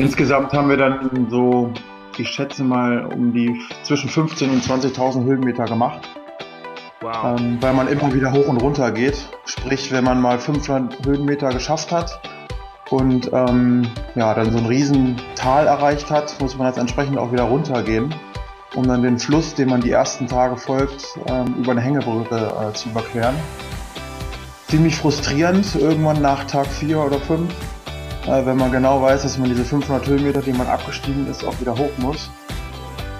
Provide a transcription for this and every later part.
Insgesamt haben wir dann so, ich schätze mal, um die zwischen 15.000 und 20.000 Höhenmeter gemacht. Wow. Ähm, weil man immer wieder hoch und runter geht. Sprich, wenn man mal 500 Höhenmeter geschafft hat und ähm, ja, dann so ein riesen Tal erreicht hat, muss man jetzt entsprechend auch wieder runtergehen, um dann den Fluss, den man die ersten Tage folgt, ähm, über eine Hängebrücke äh, zu überqueren. Ziemlich frustrierend irgendwann nach Tag 4 oder 5 äh, wenn man genau weiß, dass man diese 500 Höhenmeter, die man abgestiegen ist, auch wieder hoch muss.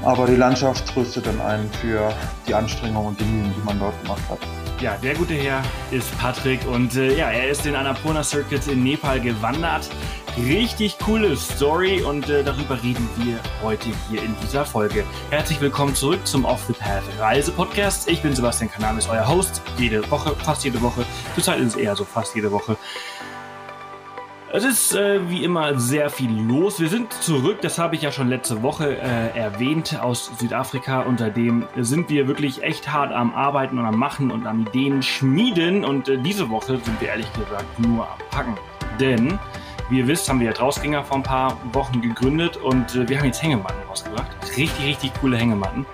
Aber die Landschaft tröstet dann einen für die Anstrengungen und die Mühen, die man dort gemacht hat. Ja, der gute Herr ist Patrick und äh, ja, er ist den Annapurna Circuit in Nepal gewandert. Richtig coole Story und äh, darüber reden wir heute hier in dieser Folge. Herzlich willkommen zurück zum Off the Path Reise Podcast. Ich bin Sebastian Kanamis, euer Host. Jede Woche, fast jede Woche. Zurzeit ist es eher so fast jede Woche. Es ist äh, wie immer sehr viel los. Wir sind zurück, das habe ich ja schon letzte Woche äh, erwähnt, aus Südafrika. Unter dem sind wir wirklich echt hart am Arbeiten und am Machen und am Ideen schmieden. Und äh, diese Woche sind wir ehrlich gesagt nur am Packen. Denn wie ihr wisst, haben wir ja Drausgänger vor ein paar Wochen gegründet und äh, wir haben jetzt Hängematten rausgebracht. Richtig, richtig coole Hängematten.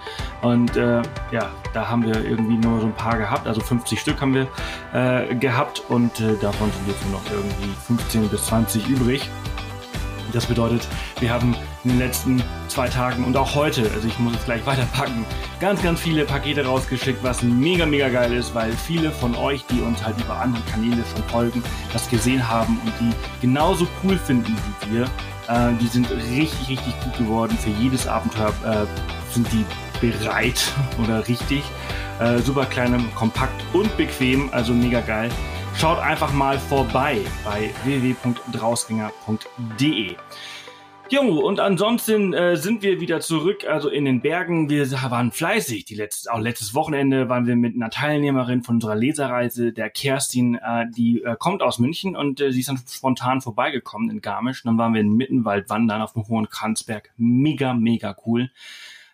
Und äh, ja, da haben wir irgendwie nur so ein paar gehabt. Also 50 Stück haben wir äh, gehabt und äh, davon sind jetzt nur noch irgendwie 15 bis 20 übrig. Das bedeutet, wir haben in den letzten zwei Tagen und auch heute, also ich muss es gleich weiterpacken, ganz, ganz viele Pakete rausgeschickt, was mega, mega geil ist, weil viele von euch, die uns halt über andere Kanäle schon folgen, das gesehen haben und die genauso cool finden wie wir. Äh, die sind richtig, richtig gut geworden. Für jedes Abenteuer äh, sind die bereit oder richtig. Äh, super klein, kompakt und bequem, also mega geil. Schaut einfach mal vorbei bei www.drausgänger.de. Jo, und ansonsten äh, sind wir wieder zurück, also in den Bergen. Wir waren fleißig. Die letzte, auch letztes Wochenende waren wir mit einer Teilnehmerin von unserer Leserreise, der Kerstin, äh, die äh, kommt aus München und äh, sie ist dann spontan vorbeigekommen in Garmisch. Dann waren wir in Mittenwald wandern auf dem Hohen Kranzberg. Mega, mega cool.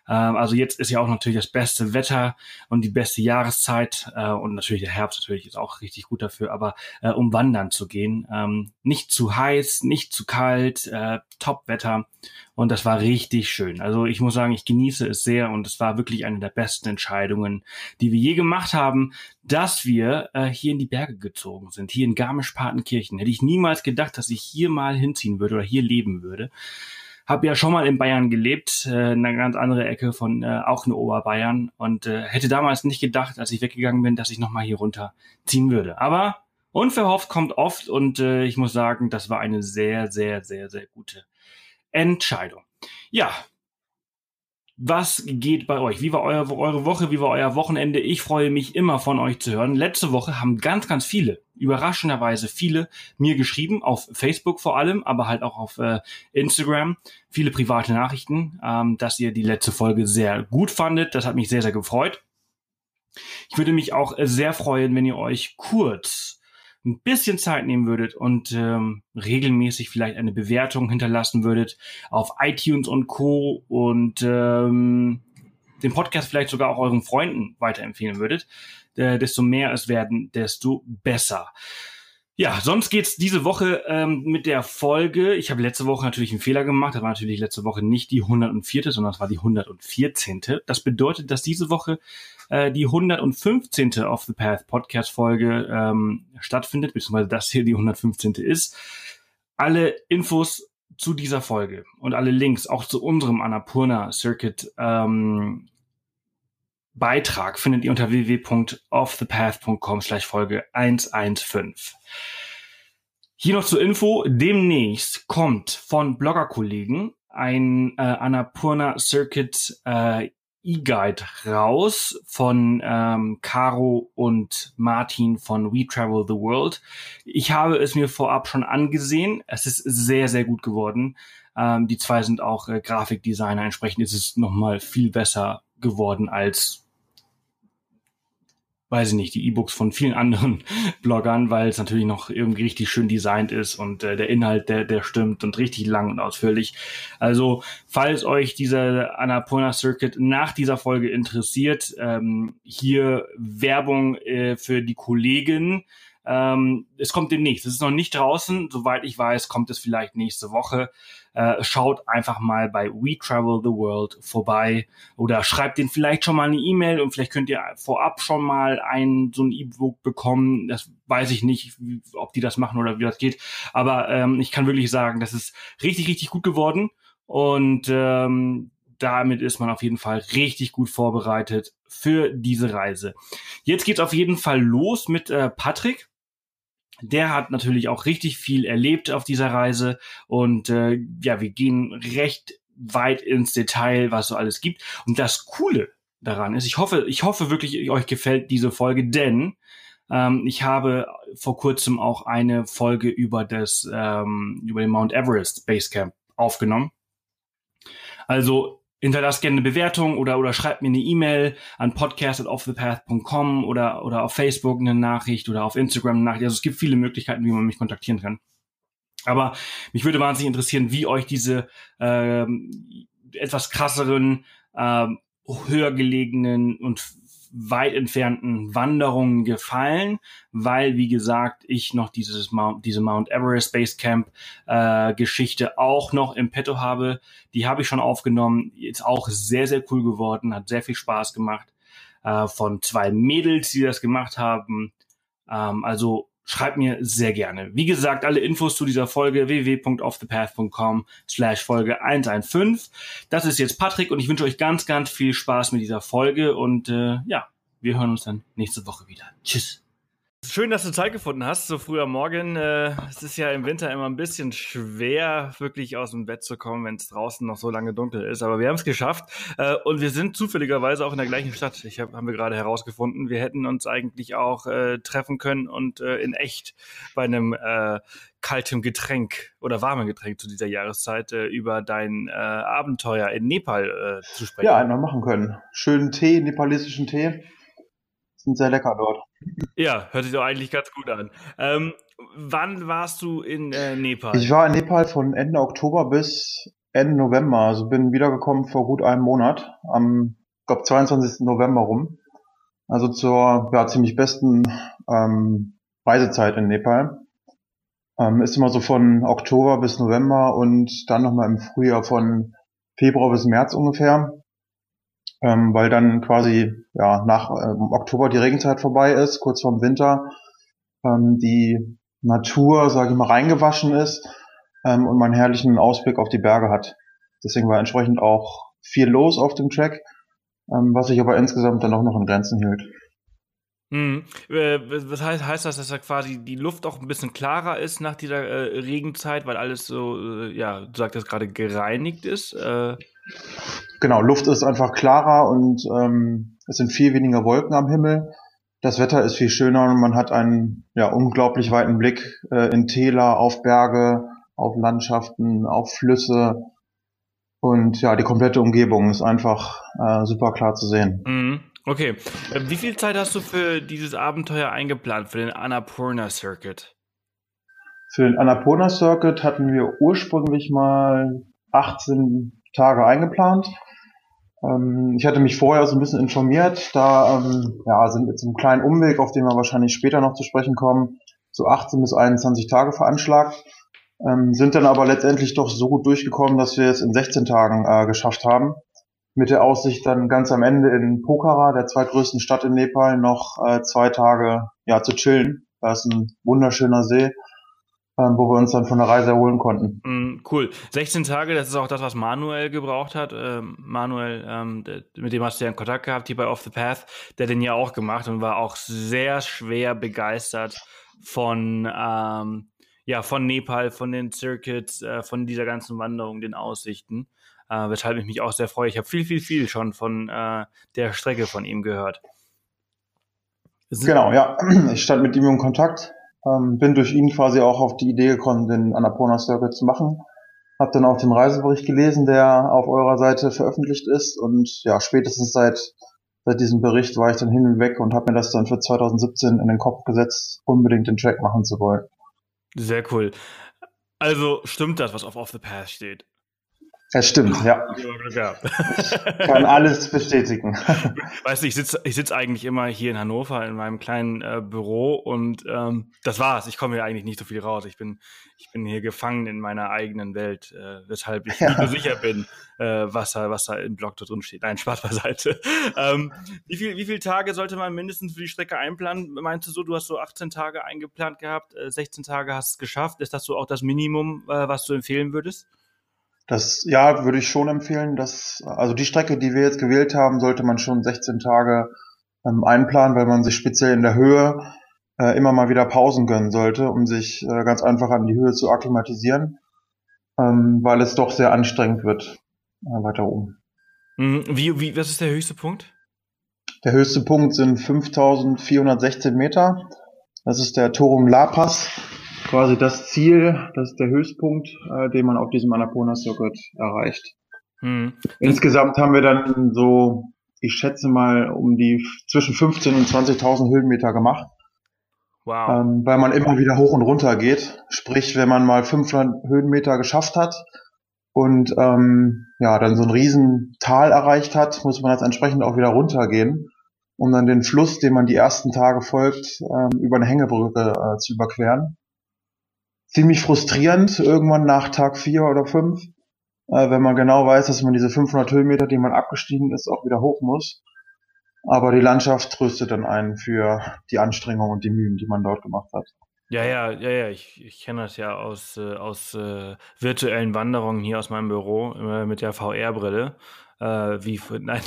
Ähm, also jetzt ist ja auch natürlich das beste Wetter und die beste Jahreszeit äh, und natürlich der Herbst natürlich ist auch richtig gut dafür, aber äh, um wandern zu gehen. Ähm, nicht zu heiß, nicht zu kalt, äh, Top-Wetter und das war richtig schön. Also ich muss sagen, ich genieße es sehr und es war wirklich eine der besten Entscheidungen, die wir je gemacht haben, dass wir äh, hier in die Berge gezogen sind, hier in Garmisch-Partenkirchen. Hätte ich niemals gedacht, dass ich hier mal hinziehen würde oder hier leben würde. Habe ja schon mal in Bayern gelebt, äh, eine ganz andere Ecke von äh, auch in Oberbayern und äh, hätte damals nicht gedacht, als ich weggegangen bin, dass ich nochmal hier runter ziehen würde. Aber unverhofft kommt oft und äh, ich muss sagen, das war eine sehr, sehr, sehr, sehr gute Entscheidung. Ja, was geht bei euch? Wie war euer, eure Woche? Wie war euer Wochenende? Ich freue mich immer von euch zu hören. Letzte Woche haben ganz, ganz viele, überraschenderweise viele, mir geschrieben, auf Facebook vor allem, aber halt auch auf äh, Instagram, viele private Nachrichten, ähm, dass ihr die letzte Folge sehr gut fandet. Das hat mich sehr, sehr gefreut. Ich würde mich auch sehr freuen, wenn ihr euch kurz ein bisschen Zeit nehmen würdet und ähm, regelmäßig vielleicht eine Bewertung hinterlassen würdet auf iTunes und Co. und ähm, den Podcast vielleicht sogar auch euren Freunden weiterempfehlen würdet, äh, desto mehr es werden, desto besser. Ja, sonst geht's diese Woche ähm, mit der Folge. Ich habe letzte Woche natürlich einen Fehler gemacht. Das war natürlich letzte Woche nicht die 104., sondern es war die 114. Das bedeutet, dass diese Woche äh, die 115. Off the Path Podcast Folge ähm, stattfindet, beziehungsweise das hier die 115. ist. Alle Infos zu dieser Folge und alle Links auch zu unserem Annapurna Circuit ähm, Beitrag findet ihr unter www.offthepath.com slash Folge 115. Hier noch zur Info. Demnächst kommt von Bloggerkollegen ein äh, Annapurna Circuit äh, E-Guide raus von ähm, Caro und Martin von We Travel the World. Ich habe es mir vorab schon angesehen. Es ist sehr, sehr gut geworden. Ähm, die zwei sind auch äh, Grafikdesigner. Entsprechend ist es nochmal viel besser geworden als weiß ich nicht, die E-Books von vielen anderen Bloggern, weil es natürlich noch irgendwie richtig schön designt ist und äh, der Inhalt, der, der stimmt und richtig lang und ausführlich. Also, falls euch dieser Annapurna Circuit nach dieser Folge interessiert, ähm, hier Werbung äh, für die Kollegen. Ähm, es kommt demnächst. Es ist noch nicht draußen. Soweit ich weiß, kommt es vielleicht nächste Woche. Äh, schaut einfach mal bei We Travel the World vorbei oder schreibt den vielleicht schon mal eine E-Mail und vielleicht könnt ihr vorab schon mal ein so ein E-Book bekommen. Das weiß ich nicht, ob die das machen oder wie das geht. Aber ähm, ich kann wirklich sagen, das ist richtig, richtig gut geworden. Und ähm, damit ist man auf jeden Fall richtig gut vorbereitet für diese Reise. Jetzt geht's auf jeden Fall los mit äh, Patrick. Der hat natürlich auch richtig viel erlebt auf dieser Reise und äh, ja, wir gehen recht weit ins Detail, was so alles gibt. Und das Coole daran ist, ich hoffe, ich hoffe wirklich, euch gefällt diese Folge, denn ähm, ich habe vor kurzem auch eine Folge über das ähm, über den Mount Everest Basecamp aufgenommen. Also hinterlasst gerne eine Bewertung oder, oder schreibt mir eine E-Mail an podcast.offthepath.com oder, oder auf Facebook eine Nachricht oder auf Instagram eine Nachricht. Also es gibt viele Möglichkeiten, wie man mich kontaktieren kann. Aber mich würde wahnsinnig interessieren, wie euch diese ähm, etwas krasseren, ähm, höher gelegenen und weit entfernten Wanderungen gefallen, weil, wie gesagt, ich noch dieses Mount, diese Mount Everest Base Camp äh, Geschichte auch noch im Petto habe. Die habe ich schon aufgenommen, ist auch sehr, sehr cool geworden, hat sehr viel Spaß gemacht. Äh, von zwei Mädels, die das gemacht haben. Ähm, also schreibt mir sehr gerne. Wie gesagt, alle Infos zu dieser Folge www.offthepath.com slash Folge 115. Das ist jetzt Patrick und ich wünsche euch ganz, ganz viel Spaß mit dieser Folge und äh, ja, wir hören uns dann nächste Woche wieder. Tschüss. Schön, dass du Zeit gefunden hast, so früh am Morgen. Äh, es ist ja im Winter immer ein bisschen schwer, wirklich aus dem Bett zu kommen, wenn es draußen noch so lange dunkel ist. Aber wir haben es geschafft äh, und wir sind zufälligerweise auch in der gleichen Stadt. Ich hab, haben wir gerade herausgefunden. Wir hätten uns eigentlich auch äh, treffen können und äh, in echt bei einem äh, kaltem Getränk oder warmen Getränk zu dieser Jahreszeit äh, über dein äh, Abenteuer in Nepal äh, zu sprechen. Ja, einmal machen können. Schönen Tee, nepalesischen Tee. Sind sehr lecker dort. Ja, hört sich doch eigentlich ganz gut an. Ähm, wann warst du in äh, Nepal? Ich war in Nepal von Ende Oktober bis Ende November. Also bin wiedergekommen vor gut einem Monat, am glaube 22. November rum. Also zur ja, ziemlich besten ähm, Reisezeit in Nepal. Ähm, ist immer so von Oktober bis November und dann nochmal im Frühjahr von Februar bis März ungefähr ähm, weil dann quasi ja nach ähm, Oktober die Regenzeit vorbei ist, kurz vorm Winter, ähm, die Natur, sage ich mal, reingewaschen ist ähm, und man einen herrlichen Ausblick auf die Berge hat. Deswegen war entsprechend auch viel los auf dem Track, ähm, was sich aber insgesamt dann auch noch in Grenzen hielt. Hm. Äh, was heißt, heißt das, dass da quasi die Luft auch ein bisschen klarer ist nach dieser äh, Regenzeit, weil alles so, äh, ja, du sagtest gerade, gereinigt ist? Äh Genau, Luft ist einfach klarer und ähm, es sind viel weniger Wolken am Himmel. Das Wetter ist viel schöner und man hat einen ja, unglaublich weiten Blick äh, in Täler, auf Berge, auf Landschaften, auf Flüsse. Und ja, die komplette Umgebung ist einfach äh, super klar zu sehen. Mhm. Okay. Äh, wie viel Zeit hast du für dieses Abenteuer eingeplant, für den Annapurna Circuit? Für den Annapurna Circuit hatten wir ursprünglich mal 18 Tage eingeplant. Ähm, ich hatte mich vorher so ein bisschen informiert. Da ähm, ja, sind mit so einem kleinen Umweg, auf den wir wahrscheinlich später noch zu sprechen kommen, so 18 bis 21 Tage veranschlagt. Ähm, sind dann aber letztendlich doch so gut durchgekommen, dass wir es in 16 Tagen äh, geschafft haben. Mit der Aussicht dann ganz am Ende in Pokhara, der zweitgrößten Stadt in Nepal, noch äh, zwei Tage ja, zu chillen. Da ist ein wunderschöner See wo wir uns dann von der Reise erholen konnten. Mm, cool. 16 Tage, das ist auch das, was Manuel gebraucht hat. Ähm, Manuel, ähm, mit dem hast du ja in Kontakt gehabt, hier bei Off the Path, der den ja auch gemacht und war auch sehr schwer begeistert von, ähm, ja, von Nepal, von den Circuits, äh, von dieser ganzen Wanderung, den Aussichten. Äh, weshalb ich mich auch sehr freue. Ich habe viel, viel, viel schon von äh, der Strecke von ihm gehört. Genau, ja. Ich stand mit ihm in Kontakt ähm, bin durch ihn quasi auch auf die Idee gekommen, den Annapurna Circuit zu machen. Hab dann auch den Reisebericht gelesen, der auf eurer Seite veröffentlicht ist und ja, spätestens seit seit diesem Bericht war ich dann hin und weg und habe mir das dann für 2017 in den Kopf gesetzt, unbedingt den Track machen zu wollen. Sehr cool. Also stimmt das, was auf Off the Path steht? Das stimmt, ja. Ich kann alles bestätigen. Weißt du, ich sitze ich sitz eigentlich immer hier in Hannover in meinem kleinen äh, Büro und ähm, das war's. Ich komme hier eigentlich nicht so viel raus. Ich bin, ich bin hier gefangen in meiner eigenen Welt, äh, weshalb ich ja. nicht so sicher bin, äh, was, da, was da im Blog da drin steht. Nein, Spaß beiseite. ähm, wie, viel, wie viele Tage sollte man mindestens für die Strecke einplanen? Meinst du so, du hast so 18 Tage eingeplant gehabt, 16 äh, Tage hast es geschafft. Ist das so auch das Minimum, äh, was du empfehlen würdest? Das, ja, würde ich schon empfehlen, dass, also die Strecke, die wir jetzt gewählt haben, sollte man schon 16 Tage ähm, einplanen, weil man sich speziell in der Höhe äh, immer mal wieder Pausen gönnen sollte, um sich äh, ganz einfach an die Höhe zu akklimatisieren, ähm, weil es doch sehr anstrengend wird äh, weiter oben. Mhm. Wie, wie, was ist der höchste Punkt? Der höchste Punkt sind 5416 Meter. Das ist der Torum La Pass quasi das Ziel, das ist der Höchstpunkt, äh, den man auf diesem Annapurna Circuit erreicht. Hm. Insgesamt haben wir dann so, ich schätze mal, um die zwischen 15 und 20.000 Höhenmeter gemacht. Wow. Ähm, weil man immer wieder hoch und runter geht. Sprich, wenn man mal 500 Höhenmeter geschafft hat und ähm, ja, dann so ein riesen Tal erreicht hat, muss man jetzt entsprechend auch wieder runtergehen, um dann den Fluss, den man die ersten Tage folgt, ähm, über eine Hängebrücke äh, zu überqueren ziemlich frustrierend irgendwann nach Tag vier oder fünf, äh, wenn man genau weiß, dass man diese 500 Höhenmeter, die man abgestiegen ist, auch wieder hoch muss. Aber die Landschaft tröstet dann einen für die Anstrengung und die Mühen, die man dort gemacht hat. Ja, ja, ja, ja, ich, ich kenne das ja aus, äh, aus äh, virtuellen Wanderungen hier aus meinem Büro äh, mit der VR-Brille äh, wie, nein,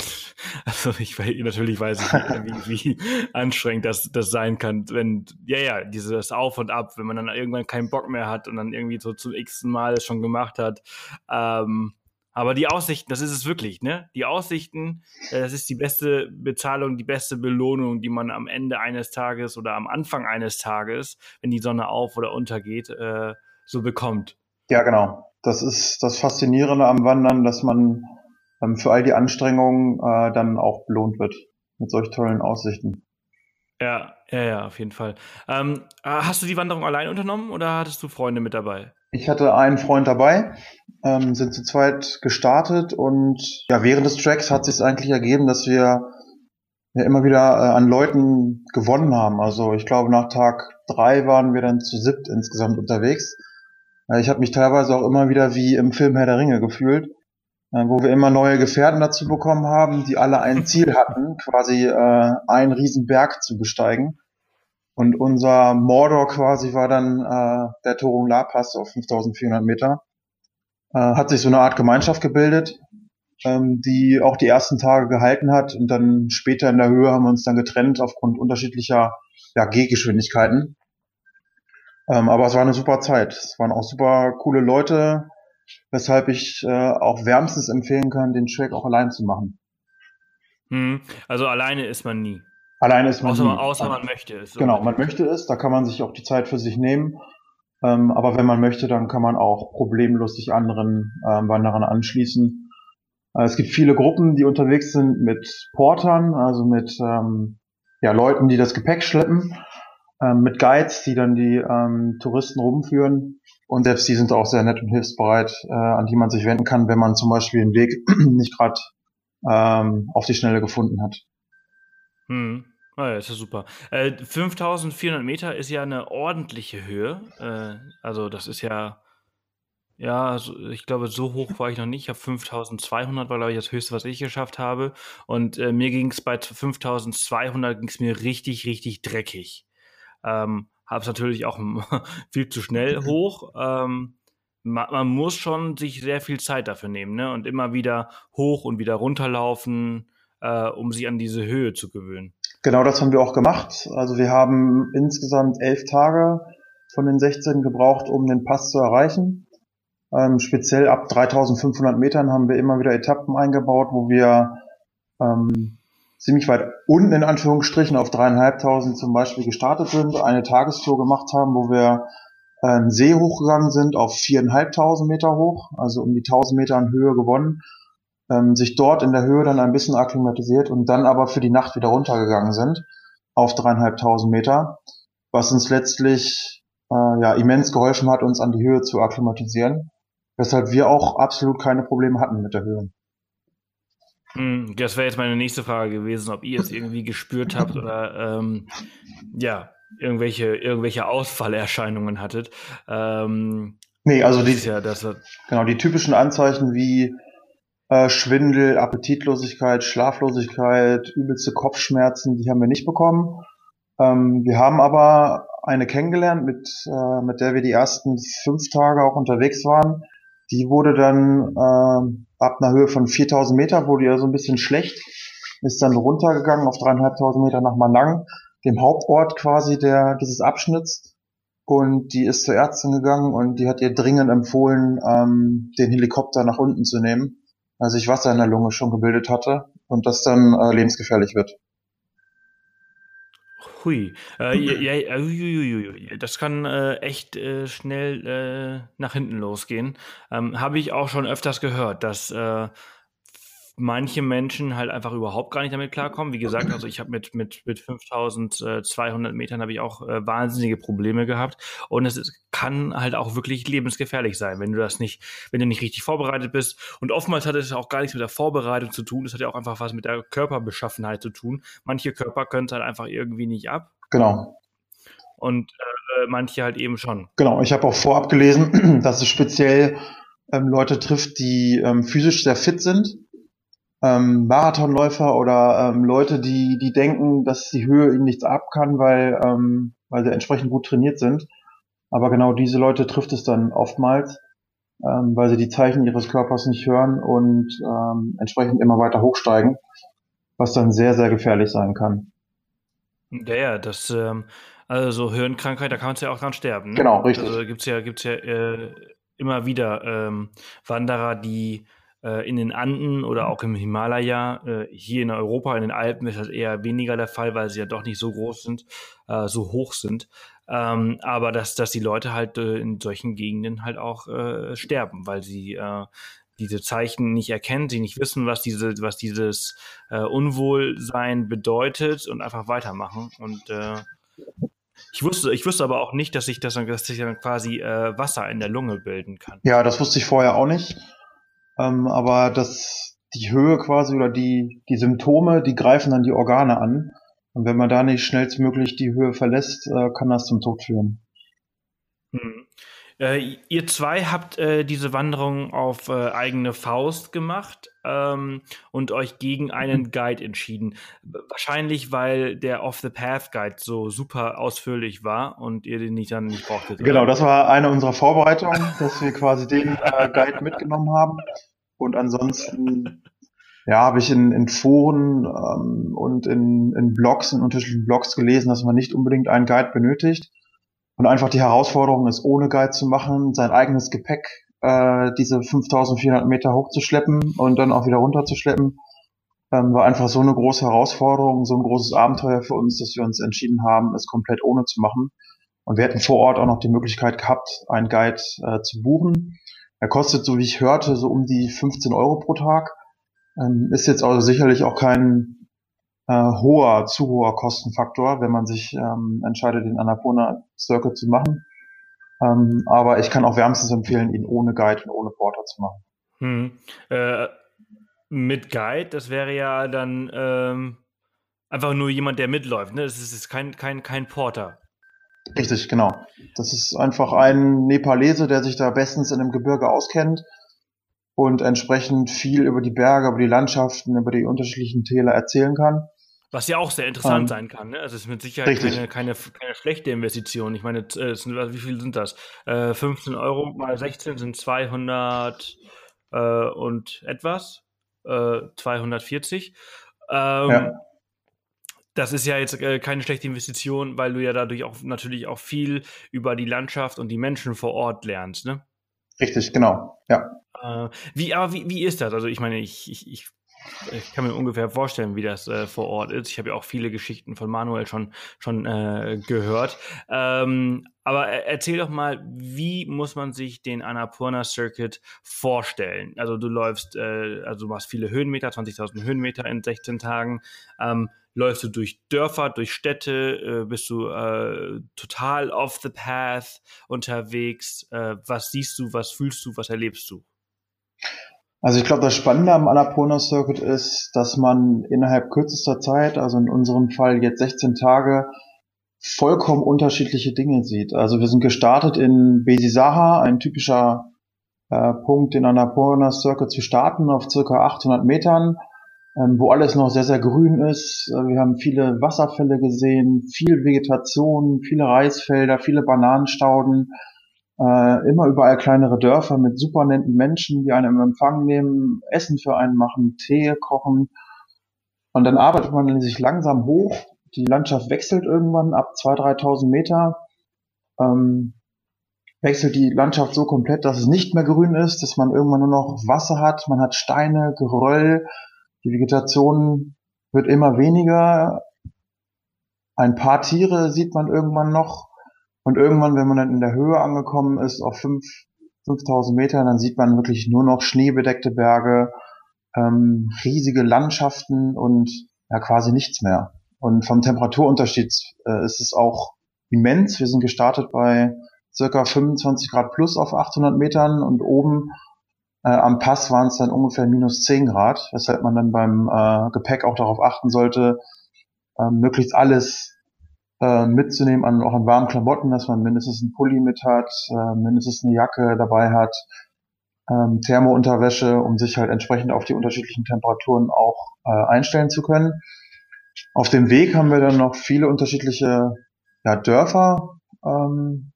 also ich natürlich weiß ich wie, wie anstrengend das, das sein kann, wenn, ja, ja, dieses Auf und Ab, wenn man dann irgendwann keinen Bock mehr hat und dann irgendwie so zum x Mal schon gemacht hat. Ähm, aber die Aussichten, das ist es wirklich, ne? Die Aussichten, äh, das ist die beste Bezahlung, die beste Belohnung, die man am Ende eines Tages oder am Anfang eines Tages, wenn die Sonne auf oder untergeht, äh, so bekommt. Ja, genau. Das ist das Faszinierende am Wandern, dass man für all die Anstrengungen äh, dann auch belohnt wird mit solch tollen Aussichten. Ja, ja, ja, auf jeden Fall. Ähm, äh, hast du die Wanderung allein unternommen oder hattest du Freunde mit dabei? Ich hatte einen Freund dabei, ähm, sind zu zweit gestartet und ja, während des Tracks hat sich eigentlich ergeben, dass wir ja immer wieder äh, an Leuten gewonnen haben. Also ich glaube, nach Tag drei waren wir dann zu siebt insgesamt unterwegs. Äh, ich habe mich teilweise auch immer wieder wie im Film Herr der Ringe gefühlt. Äh, wo wir immer neue Gefährten dazu bekommen haben, die alle ein Ziel hatten, quasi äh, einen riesen Berg zu besteigen. Und unser Mordor quasi war dann äh, der Torung La Pass auf 5400 Meter. Äh, hat sich so eine Art Gemeinschaft gebildet, ähm, die auch die ersten Tage gehalten hat. Und dann später in der Höhe haben wir uns dann getrennt aufgrund unterschiedlicher ja, Gehgeschwindigkeiten. Ähm, aber es war eine super Zeit. Es waren auch super coole Leute, weshalb ich äh, auch wärmstens empfehlen kann, den Track auch allein zu machen. Hm. Also alleine ist man nie. Alleine ist man außer, nie. Außer man möchte es. Genau, man möchte es, da kann man sich auch die Zeit für sich nehmen. Ähm, aber wenn man möchte, dann kann man auch problemlos sich anderen ähm, Wanderern anschließen. Äh, es gibt viele Gruppen, die unterwegs sind mit Portern, also mit ähm, ja, Leuten, die das Gepäck schleppen, ähm, mit Guides, die dann die ähm, Touristen rumführen. Und selbst die sind auch sehr nett und hilfsbereit, äh, an die man sich wenden kann, wenn man zum Beispiel den Weg nicht gerade ähm, auf die Schnelle gefunden hat. Hm. Oh ja, ist ja super. Äh, 5400 Meter ist ja eine ordentliche Höhe. Äh, also das ist ja, ja, ich glaube, so hoch war ich noch nicht. Ich habe 5200 war, glaube ich, das höchste, was ich geschafft habe. Und äh, mir ging es bei 5200 ging es mir richtig, richtig dreckig. Ähm, habe es natürlich auch viel zu schnell mhm. hoch. Ähm, man, man, muss schon sich sehr viel Zeit dafür nehmen ne? und immer wieder hoch und wieder runterlaufen, äh, um sich an diese Höhe zu gewöhnen. Genau das haben wir auch gemacht. Also wir haben insgesamt elf Tage von den 16 gebraucht, um den Pass zu erreichen. Ähm, speziell ab 3500 Metern haben wir immer wieder Etappen eingebaut, wo wir ähm, ziemlich weit unten in Anführungsstrichen auf dreieinhalbtausend zum Beispiel gestartet sind, eine Tagestour gemacht haben, wo wir äh, einen See hochgegangen sind auf viereinhalbtausend Meter hoch, also um die tausend Meter an Höhe gewonnen, ähm, sich dort in der Höhe dann ein bisschen akklimatisiert und dann aber für die Nacht wieder runtergegangen sind auf dreieinhalbtausend Meter, was uns letztlich äh, ja immens geholfen hat, uns an die Höhe zu akklimatisieren. weshalb wir auch absolut keine Probleme hatten mit der Höhe. Hm, das wäre jetzt meine nächste Frage gewesen, ob ihr es irgendwie gespürt habt oder ähm, ja, irgendwelche, irgendwelche Ausfallerscheinungen hattet. Ähm, nee, also die, ja, das, genau, die typischen Anzeichen wie äh, Schwindel, Appetitlosigkeit, Schlaflosigkeit, übelste Kopfschmerzen, die haben wir nicht bekommen. Ähm, wir haben aber eine kennengelernt, mit, äh, mit der wir die ersten fünf Tage auch unterwegs waren. Die wurde dann äh, ab einer Höhe von 4000 Meter, wurde ja so ein bisschen schlecht, ist dann runtergegangen auf dreieinhalbtausend Meter nach Manang, dem Hauptort quasi der, dieses Abschnitts. Und die ist zur Ärztin gegangen und die hat ihr dringend empfohlen, ähm, den Helikopter nach unten zu nehmen, weil sich Wasser in der Lunge schon gebildet hatte und das dann äh, lebensgefährlich wird. Hui. Äh, ja, ja, das kann äh, echt äh, schnell äh, nach hinten losgehen. Ähm, Habe ich auch schon öfters gehört, dass äh, manche Menschen halt einfach überhaupt gar nicht damit klarkommen. Wie gesagt, also ich habe mit, mit, mit 5200 Metern habe ich auch äh, wahnsinnige Probleme gehabt. Und es ist, kann halt auch wirklich lebensgefährlich sein, wenn du das nicht, wenn du nicht richtig vorbereitet bist. Und oftmals hat es auch gar nichts mit der Vorbereitung zu tun. Es hat ja auch einfach was mit der Körperbeschaffenheit zu tun. Manche Körper können es halt einfach irgendwie nicht ab. Genau. Und äh, manche halt eben schon. Genau, ich habe auch vorab gelesen, dass es speziell ähm, Leute trifft, die ähm, physisch sehr fit sind ähm, Marathonläufer oder ähm, Leute, die, die denken, dass die Höhe ihnen nichts ab kann, weil, ähm, weil sie entsprechend gut trainiert sind. Aber genau diese Leute trifft es dann oftmals, ähm, weil sie die Zeichen ihres Körpers nicht hören und ähm, entsprechend immer weiter hochsteigen, was dann sehr, sehr gefährlich sein kann. Ja, ja, das, ähm, also so Hirnkrankheit, da kann man ja auch dran sterben. Ne? Genau, richtig. Also gibt's ja, gibt's ja äh, immer wieder ähm, Wanderer, die in den Anden oder mhm. auch im Himalaya. Äh, hier in Europa, in den Alpen ist das eher weniger der Fall, weil sie ja doch nicht so groß sind, äh, so hoch sind. Ähm, aber dass, dass die Leute halt äh, in solchen Gegenden halt auch äh, sterben, weil sie äh, diese Zeichen nicht erkennen, sie nicht wissen, was diese, was dieses äh, Unwohlsein bedeutet und einfach weitermachen. Und äh, ich wusste, ich wusste aber auch nicht, dass sich das dann, dass sich dann quasi äh, Wasser in der Lunge bilden kann. Ja, das wusste ich vorher auch nicht. Ähm, aber das, die Höhe quasi oder die, die Symptome, die greifen dann die Organe an. Und wenn man da nicht schnellstmöglich die Höhe verlässt, äh, kann das zum Tod führen. Hm. Äh, ihr zwei habt äh, diese Wanderung auf äh, eigene Faust gemacht ähm, und euch gegen einen mhm. Guide entschieden. Wahrscheinlich, weil der Off the Path Guide so super ausführlich war und ihr den nicht dann nicht brauchtet. Genau, das war eine unserer Vorbereitungen, dass wir quasi den äh, Guide mitgenommen haben. Und ansonsten ja, habe ich in, in Foren ähm, und in, in Blogs, in unterschiedlichen Blogs gelesen, dass man nicht unbedingt einen Guide benötigt und einfach die Herausforderung ist, ohne Guide zu machen, sein eigenes Gepäck, äh, diese 5400 Meter hochzuschleppen und dann auch wieder runterzuschleppen, ähm, war einfach so eine große Herausforderung, so ein großes Abenteuer für uns, dass wir uns entschieden haben, es komplett ohne zu machen. Und wir hätten vor Ort auch noch die Möglichkeit gehabt, einen Guide äh, zu buchen. Er kostet, so wie ich hörte, so um die 15 Euro pro Tag. Ähm, ist jetzt also sicherlich auch kein äh, hoher, zu hoher Kostenfaktor, wenn man sich ähm, entscheidet, den Annapurna Circuit zu machen. Ähm, aber ich kann auch wärmstens empfehlen, ihn ohne Guide und ohne Porter zu machen. Hm. Äh, mit Guide, das wäre ja dann ähm, einfach nur jemand, der mitläuft. Ne? Das ist, ist kein, kein, kein Porter. Richtig, genau. Das ist einfach ein Nepalese, der sich da bestens in dem Gebirge auskennt und entsprechend viel über die Berge, über die Landschaften, über die unterschiedlichen Täler erzählen kann. Was ja auch sehr interessant um, sein kann. Ne? Also es ist mit Sicherheit keine, keine, keine, schlechte Investition. Ich meine, äh, sind, wie viel sind das? Äh, 15 Euro mal 16 sind 200 äh, und etwas. Äh, 240. Ähm, ja. Das ist ja jetzt äh, keine schlechte Investition, weil du ja dadurch auch natürlich auch viel über die Landschaft und die Menschen vor Ort lernst, ne? Richtig, genau. Ja. Äh, wie, aber wie, wie ist das? Also ich meine, ich, ich, ich ich kann mir ungefähr vorstellen, wie das äh, vor Ort ist. Ich habe ja auch viele Geschichten von Manuel schon, schon äh, gehört. Ähm, aber erzähl doch mal, wie muss man sich den Annapurna Circuit vorstellen? Also du läufst, äh, also du machst viele Höhenmeter, 20.000 Höhenmeter in 16 Tagen. Ähm, läufst du durch Dörfer, durch Städte, äh, bist du äh, total off the path unterwegs? Äh, was siehst du, was fühlst du, was erlebst du? Also ich glaube, das Spannende am Annapurna Circuit ist, dass man innerhalb kürzester Zeit, also in unserem Fall jetzt 16 Tage, vollkommen unterschiedliche Dinge sieht. Also wir sind gestartet in Besisaha, ein typischer äh, Punkt in Annapurna Circuit zu starten, auf circa 800 Metern, ähm, wo alles noch sehr, sehr grün ist. Äh, wir haben viele Wasserfälle gesehen, viel Vegetation, viele Reisfelder, viele Bananenstauden, äh, immer überall kleinere Dörfer mit super netten Menschen, die einen im Empfang nehmen, Essen für einen machen, Tee kochen. Und dann arbeitet man sich langsam hoch. Die Landschaft wechselt irgendwann ab 2.000, 3.000 Meter. Ähm, wechselt die Landschaft so komplett, dass es nicht mehr grün ist, dass man irgendwann nur noch Wasser hat. Man hat Steine, Geröll. Die Vegetation wird immer weniger. Ein paar Tiere sieht man irgendwann noch. Und irgendwann, wenn man dann in der Höhe angekommen ist, auf 5, 5000 Meter, dann sieht man wirklich nur noch schneebedeckte Berge, ähm, riesige Landschaften und ja quasi nichts mehr. Und vom Temperaturunterschied äh, ist es auch immens. Wir sind gestartet bei circa 25 Grad plus auf 800 Metern und oben äh, am Pass waren es dann ungefähr minus 10 Grad, weshalb man dann beim äh, Gepäck auch darauf achten sollte, äh, möglichst alles äh, mitzunehmen, an, auch an warmen Klamotten, dass man mindestens einen Pulli mit hat, äh, mindestens eine Jacke dabei hat, ähm, Thermounterwäsche, um sich halt entsprechend auf die unterschiedlichen Temperaturen auch äh, einstellen zu können. Auf dem Weg haben wir dann noch viele unterschiedliche ja, Dörfer ähm,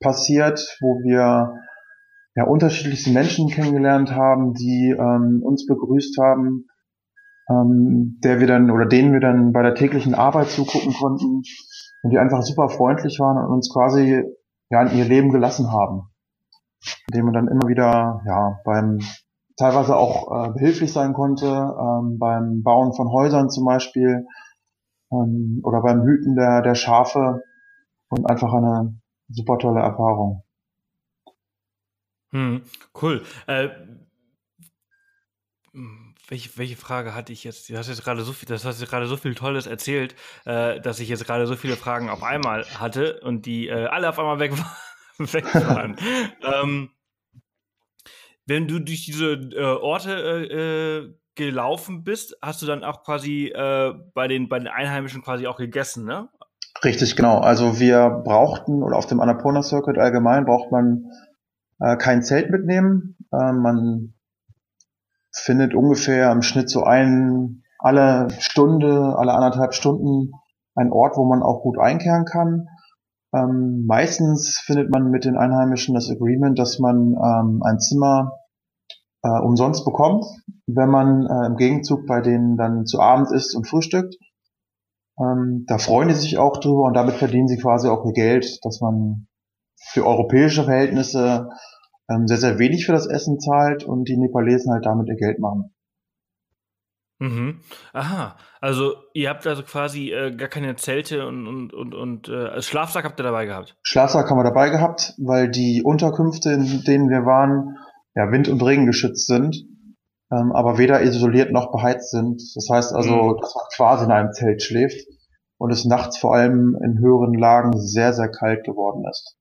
passiert, wo wir ja unterschiedlichste Menschen kennengelernt haben, die ähm, uns begrüßt haben, ähm, der wir dann oder denen wir dann bei der täglichen Arbeit zugucken konnten und die einfach super freundlich waren und uns quasi ja in ihr Leben gelassen haben, indem man dann immer wieder ja beim teilweise auch äh, behilflich sein konnte, ähm, beim Bauen von Häusern zum Beispiel ähm, oder beim Hüten der der Schafe und einfach eine super tolle Erfahrung. Hm, cool. Äh, welche, welche Frage hatte ich jetzt? Du hast jetzt gerade so viel, das hast gerade so viel Tolles erzählt, äh, dass ich jetzt gerade so viele Fragen auf einmal hatte und die äh, alle auf einmal weg, weg waren. ähm, wenn du durch diese äh, Orte äh, äh, gelaufen bist, hast du dann auch quasi äh, bei, den, bei den Einheimischen quasi auch gegessen, ne? Richtig, genau. Also wir brauchten, oder auf dem Annapurna Circuit allgemein braucht man kein Zelt mitnehmen. man findet ungefähr im Schnitt so ein, alle Stunde, alle anderthalb Stunden ein Ort, wo man auch gut einkehren kann. Ähm, meistens findet man mit den Einheimischen das Agreement, dass man ähm, ein Zimmer äh, umsonst bekommt, wenn man äh, im Gegenzug bei denen dann zu Abend isst und frühstückt. Ähm, da freuen die sich auch drüber und damit verdienen sie quasi auch ihr Geld, dass man für europäische Verhältnisse ähm, sehr, sehr wenig für das Essen zahlt und die Nepalesen halt damit ihr Geld machen. Mhm. Aha, also ihr habt also quasi äh, gar keine Zelte und, und, und, und äh, Schlafsack habt ihr dabei gehabt? Schlafsack haben wir dabei gehabt, weil die Unterkünfte, in denen wir waren, ja Wind- und Regen geschützt sind, ähm, aber weder isoliert noch beheizt sind. Das heißt also, mhm. dass man quasi in einem Zelt schläft und es nachts vor allem in höheren Lagen sehr, sehr kalt geworden ist.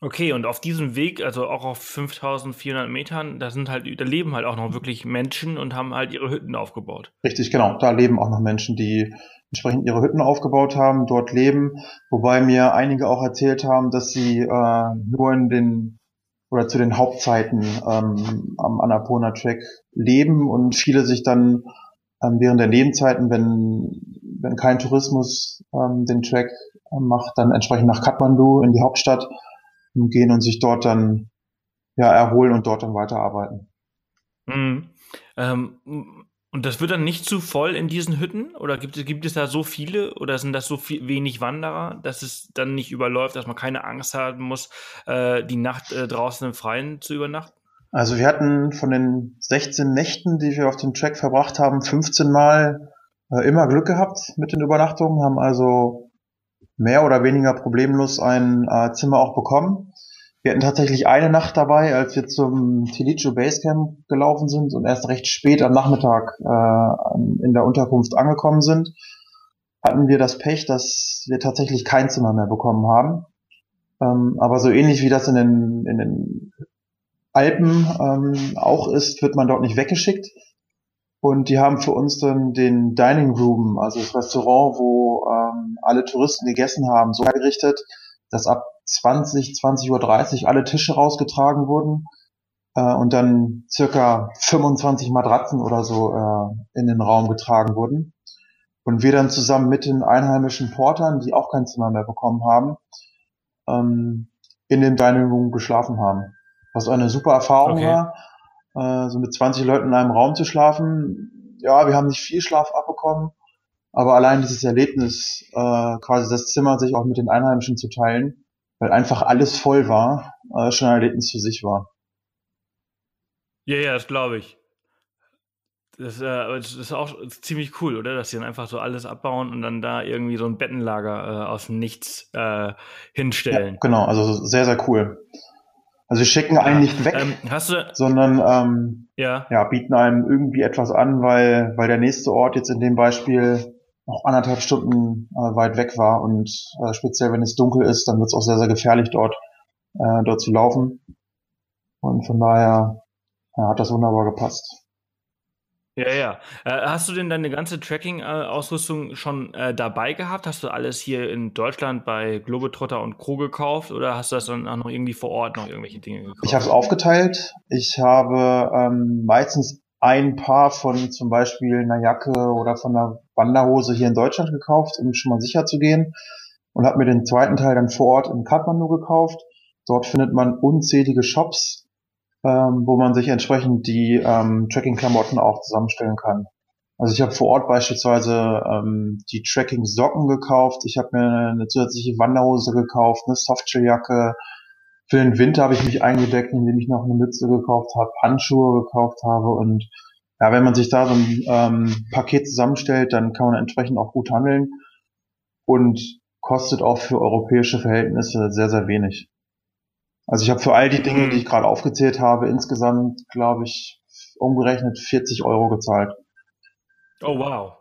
Okay, und auf diesem Weg, also auch auf 5400 Metern, da sind halt, da leben halt auch noch wirklich Menschen und haben halt ihre Hütten aufgebaut. Richtig, genau. Da leben auch noch Menschen, die entsprechend ihre Hütten aufgebaut haben, dort leben. Wobei mir einige auch erzählt haben, dass sie äh, nur in den oder zu den Hauptzeiten ähm, am Annapurna Track leben und viele sich dann ähm, während der Nebenzeiten, wenn, wenn kein Tourismus ähm, den Track äh, macht, dann entsprechend nach Kathmandu in die Hauptstadt gehen und sich dort dann ja erholen und dort dann weiterarbeiten. Mhm. Ähm, und das wird dann nicht zu voll in diesen Hütten? Oder gibt, gibt es da so viele oder sind das so viel, wenig Wanderer, dass es dann nicht überläuft, dass man keine Angst haben muss, äh, die Nacht äh, draußen im Freien zu übernachten? Also wir hatten von den 16 Nächten, die wir auf dem Track verbracht haben, 15 Mal äh, immer Glück gehabt mit den Übernachtungen, haben also mehr oder weniger problemlos ein äh, Zimmer auch bekommen. Wir hatten tatsächlich eine Nacht dabei, als wir zum Tilicho Basecamp gelaufen sind und erst recht spät am Nachmittag äh, in der Unterkunft angekommen sind, hatten wir das Pech, dass wir tatsächlich kein Zimmer mehr bekommen haben. Ähm, aber so ähnlich wie das in den, in den Alpen ähm, auch ist, wird man dort nicht weggeschickt. Und die haben für uns dann den Dining Room, also das Restaurant, wo ähm, alle Touristen gegessen haben, so hergerichtet, dass ab 20, 20.30 Uhr alle Tische rausgetragen wurden äh, und dann circa 25 Matratzen oder so äh, in den Raum getragen wurden. Und wir dann zusammen mit den einheimischen Portern, die auch kein Zimmer mehr bekommen haben, ähm, in dem Dining Room geschlafen haben. Was eine super Erfahrung okay. war, äh, so mit 20 Leuten in einem Raum zu schlafen. Ja, wir haben nicht viel Schlaf abbekommen, aber allein dieses Erlebnis, äh, quasi das Zimmer sich auch mit den Einheimischen zu teilen, weil einfach alles voll war, äh, schon ein Erlebnis für sich war. Ja, ja, das glaube ich. Das, äh, das, ist auch ziemlich cool, oder? Dass sie dann einfach so alles abbauen und dann da irgendwie so ein Bettenlager äh, aus Nichts äh, hinstellen. Ja, genau, also sehr, sehr cool. Also sie schicken einen nicht weg, ähm, du, sondern ähm, ja. ja. bieten einem irgendwie etwas an, weil, weil der nächste Ort jetzt in dem Beispiel noch anderthalb Stunden äh, weit weg war und äh, speziell wenn es dunkel ist, dann wird es auch sehr, sehr gefährlich dort, äh, dort zu laufen. Und von daher ja, hat das wunderbar gepasst. Ja, ja. Äh, hast du denn deine ganze Tracking-Ausrüstung schon äh, dabei gehabt? Hast du alles hier in Deutschland bei Globetrotter und Co. gekauft oder hast du das dann auch noch irgendwie vor Ort noch irgendwelche Dinge gekauft? Ich habe es aufgeteilt. Ich habe ähm, meistens ein Paar von zum Beispiel einer Jacke oder von einer Wanderhose hier in Deutschland gekauft, um schon mal sicher zu gehen. Und habe mir den zweiten Teil dann vor Ort in Kathmandu gekauft. Dort findet man unzählige Shops, ähm, wo man sich entsprechend die ähm, Tracking-Klamotten auch zusammenstellen kann. Also ich habe vor Ort beispielsweise ähm, die Tracking-Socken gekauft, ich habe mir eine zusätzliche Wanderhose gekauft, eine Softshelljacke. Für den Winter habe ich mich eingedeckt, indem ich noch eine Mütze gekauft habe, Handschuhe gekauft habe und ja, wenn man sich da so ein ähm, Paket zusammenstellt, dann kann man entsprechend auch gut handeln und kostet auch für europäische Verhältnisse sehr, sehr wenig. Also ich habe für all die Dinge, die ich gerade aufgezählt habe, insgesamt, glaube ich, umgerechnet 40 Euro gezahlt. Oh wow.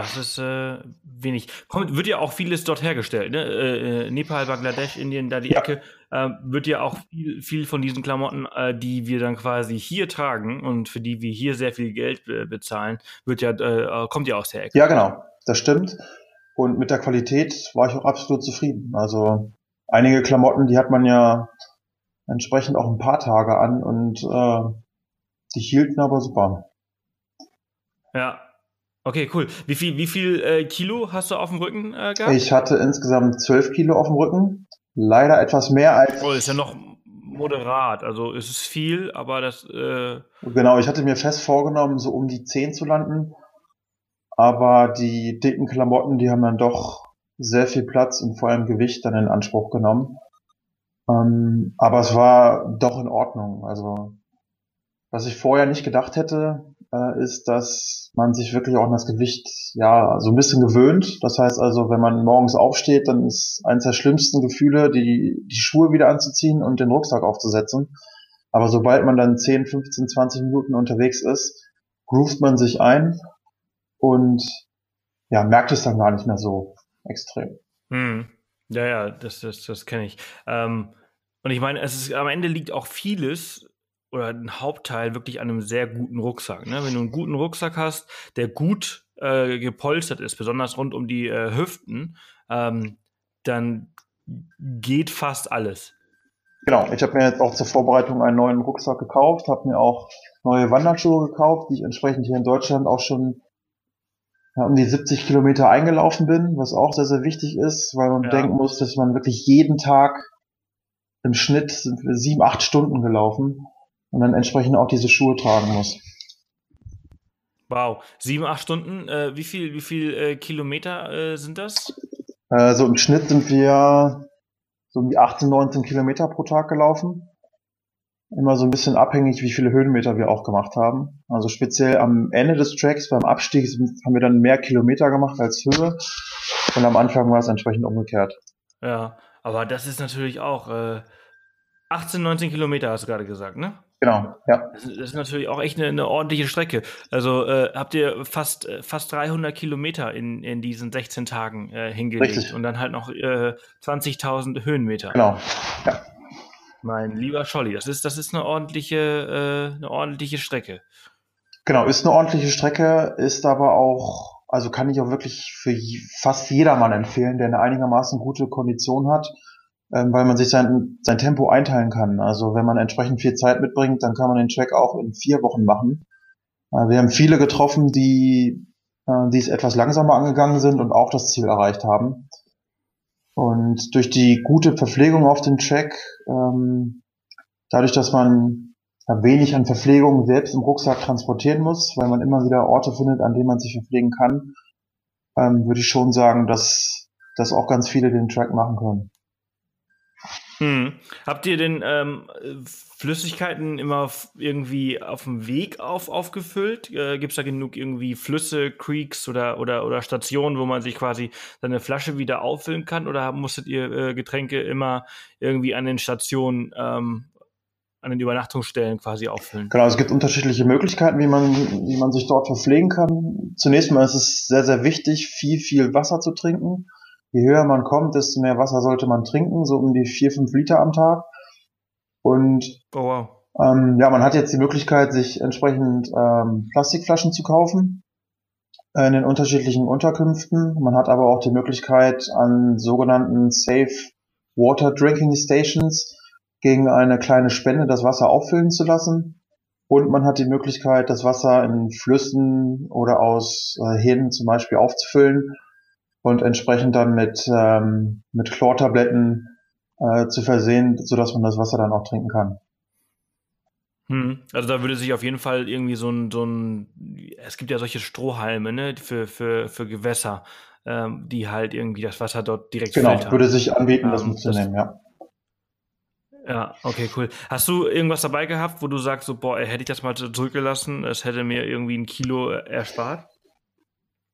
Das ist äh, wenig. Kommt, wird ja auch vieles dort hergestellt, ne? Äh, äh Nepal, Bangladesch, Indien, da die ja. Ecke, äh, wird ja auch viel, viel von diesen Klamotten, äh, die wir dann quasi hier tragen und für die wir hier sehr viel Geld bezahlen, wird ja, äh, kommt ja aus der Ecke. Ja, genau, das stimmt. Und mit der Qualität war ich auch absolut zufrieden. Also einige Klamotten, die hat man ja entsprechend auch ein paar Tage an und äh, die hielten aber super. Ja. Okay, cool. Wie viel, wie viel äh, Kilo hast du auf dem Rücken äh, gehabt? Ich hatte insgesamt 12 Kilo auf dem Rücken. Leider etwas mehr als. Oh, ist ja noch moderat. Also es ist viel, aber das. Äh genau, ich hatte mir fest vorgenommen, so um die 10 zu landen. Aber die dicken Klamotten, die haben dann doch sehr viel Platz und vor allem Gewicht dann in Anspruch genommen. Ähm, aber es war doch in Ordnung. Also was ich vorher nicht gedacht hätte, äh, ist, dass man sich wirklich auch an das Gewicht ja so ein bisschen gewöhnt. Das heißt also, wenn man morgens aufsteht, dann ist eines der schlimmsten Gefühle, die, die Schuhe wieder anzuziehen und den Rucksack aufzusetzen. Aber sobald man dann 10, 15, 20 Minuten unterwegs ist, groovt man sich ein und ja, merkt es dann gar nicht mehr so extrem. Hm. Ja, ja, das, das, das kenne ich. Ähm, und ich meine, es ist, am Ende liegt auch vieles oder ein Hauptteil wirklich an einem sehr guten Rucksack. Ne? Wenn du einen guten Rucksack hast, der gut äh, gepolstert ist, besonders rund um die äh, Hüften, ähm, dann geht fast alles. Genau, ich habe mir jetzt auch zur Vorbereitung einen neuen Rucksack gekauft, habe mir auch neue Wanderschuhe gekauft, die ich entsprechend hier in Deutschland auch schon um die 70 Kilometer eingelaufen bin, was auch sehr, sehr wichtig ist, weil man ja. denken muss, dass man wirklich jeden Tag im Schnitt sind wir sieben, acht Stunden gelaufen und dann entsprechend auch diese Schuhe tragen muss. Wow, sieben, acht Stunden, äh, wie viel, wie viel äh, Kilometer äh, sind das? Äh, so im Schnitt sind wir so um die 18, 19 Kilometer pro Tag gelaufen. immer so ein bisschen abhängig, wie viele Höhenmeter wir auch gemacht haben. Also speziell am Ende des Tracks beim Abstieg haben wir dann mehr Kilometer gemacht als Höhe und am Anfang war es entsprechend umgekehrt. Ja, aber das ist natürlich auch äh, 18, 19 Kilometer, hast du gerade gesagt, ne? Genau, ja. Das ist natürlich auch echt eine, eine ordentliche Strecke. Also äh, habt ihr fast, äh, fast 300 Kilometer in, in diesen 16 Tagen äh, hingelegt Richtig. und dann halt noch äh, 20.000 Höhenmeter. Genau, ja. Mein lieber Scholli, das ist, das ist eine ordentliche, äh, eine ordentliche Strecke. Genau, ist eine ordentliche Strecke, ist aber auch, also kann ich auch wirklich für fast jedermann empfehlen, der eine einigermaßen gute Kondition hat ähm, weil man sich sein, sein Tempo einteilen kann. Also wenn man entsprechend viel Zeit mitbringt, dann kann man den Track auch in vier Wochen machen. Äh, wir haben viele getroffen, die, äh, die es etwas langsamer angegangen sind und auch das Ziel erreicht haben. Und durch die gute Verpflegung auf dem Track, ähm, dadurch, dass man ja, wenig an Verpflegung selbst im Rucksack transportieren muss, weil man immer wieder Orte findet, an denen man sich verpflegen kann, ähm, würde ich schon sagen, dass, dass auch ganz viele den Track machen können. Hm. Habt ihr denn ähm, Flüssigkeiten immer irgendwie auf dem Weg auf, aufgefüllt? Äh, Gibt es da genug irgendwie Flüsse, Creeks oder, oder, oder Stationen, wo man sich quasi seine Flasche wieder auffüllen kann? Oder musstet ihr äh, Getränke immer irgendwie an den Stationen, ähm, an den Übernachtungsstellen quasi auffüllen? Genau, es gibt unterschiedliche Möglichkeiten, wie man, wie man sich dort verpflegen kann. Zunächst mal ist es sehr, sehr wichtig, viel, viel Wasser zu trinken je höher man kommt, desto mehr Wasser sollte man trinken, so um die vier, fünf Liter am Tag. Und oh, wow. ähm, ja, man hat jetzt die Möglichkeit, sich entsprechend ähm, Plastikflaschen zu kaufen in den unterschiedlichen Unterkünften. Man hat aber auch die Möglichkeit, an sogenannten Safe Water Drinking Stations gegen eine kleine Spende das Wasser auffüllen zu lassen. Und man hat die Möglichkeit, das Wasser in Flüssen oder aus äh, Hähnen zum Beispiel aufzufüllen und entsprechend dann mit, ähm, mit Chlortabletten äh, zu versehen, sodass man das Wasser dann auch trinken kann. Hm. Also da würde sich auf jeden Fall irgendwie so ein, so ein es gibt ja solche Strohhalme, ne, für, für, für Gewässer, ähm, die halt irgendwie das Wasser dort direkt Genau, filtern. würde sich anbieten, ähm, das mitzunehmen, ja. Ja, okay, cool. Hast du irgendwas dabei gehabt, wo du sagst, so, boah, hätte ich das mal zurückgelassen, es hätte mir irgendwie ein Kilo erspart?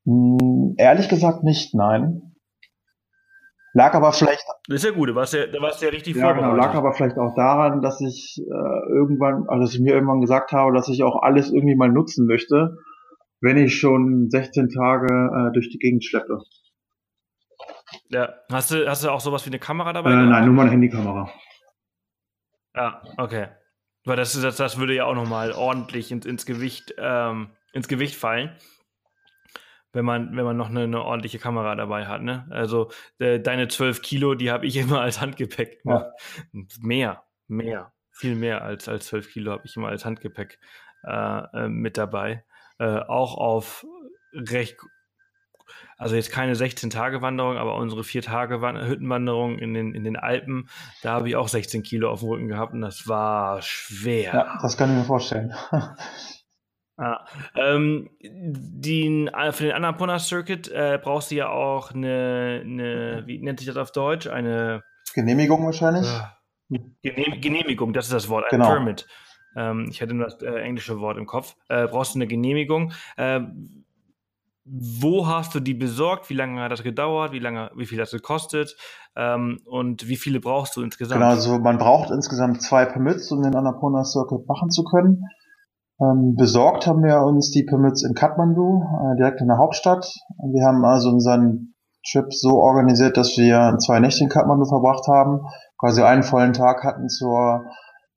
Hm, ehrlich gesagt nicht, nein. Lag aber vielleicht. Das ist ja gut, da warst du ja, warst ja richtig ja, genau, lag aber vielleicht auch daran, dass ich äh, irgendwann, also dass ich mir irgendwann gesagt habe, dass ich auch alles irgendwie mal nutzen möchte, wenn ich schon 16 Tage äh, durch die Gegend schleppe. Ja, hast du, hast du auch sowas wie eine Kamera dabei? Äh, nein, nur meine Handykamera. Ja, okay. Weil das, das, das würde ja auch nochmal ordentlich ins, ins Gewicht, ähm, ins Gewicht fallen wenn man, wenn man noch eine, eine ordentliche Kamera dabei hat. Ne? Also äh, deine 12 Kilo, die habe ich immer als Handgepäck. Ne? Ja. Mehr, mehr, viel mehr als, als 12 Kilo habe ich immer als Handgepäck äh, äh, mit dabei. Äh, auch auf recht, also jetzt keine 16-Tage-Wanderung, aber unsere 4-Tage-Hüttenwanderung in den, in den Alpen, da habe ich auch 16 Kilo auf dem Rücken gehabt und das war schwer. Ja, das kann ich mir vorstellen. Ah, ähm, die, für den Annapurna Circuit äh, brauchst du ja auch eine, eine, wie nennt sich das auf Deutsch? Eine Genehmigung wahrscheinlich. Äh, Genehmigung, das ist das Wort, ein genau. Permit. Ähm, ich hatte nur das äh, englische Wort im Kopf. Äh, brauchst du eine Genehmigung? Ähm, wo hast du die besorgt? Wie lange hat das gedauert? Wie lange, wie viel hat es gekostet? Ähm, und wie viele brauchst du insgesamt? Genau, also man braucht insgesamt zwei Permits, um den Annapurna Circuit machen zu können. Ähm, besorgt haben wir uns die Permits in Kathmandu, äh, direkt in der Hauptstadt. Wir haben also unseren Trip so organisiert, dass wir zwei Nächte in Kathmandu verbracht haben, quasi einen vollen Tag hatten zur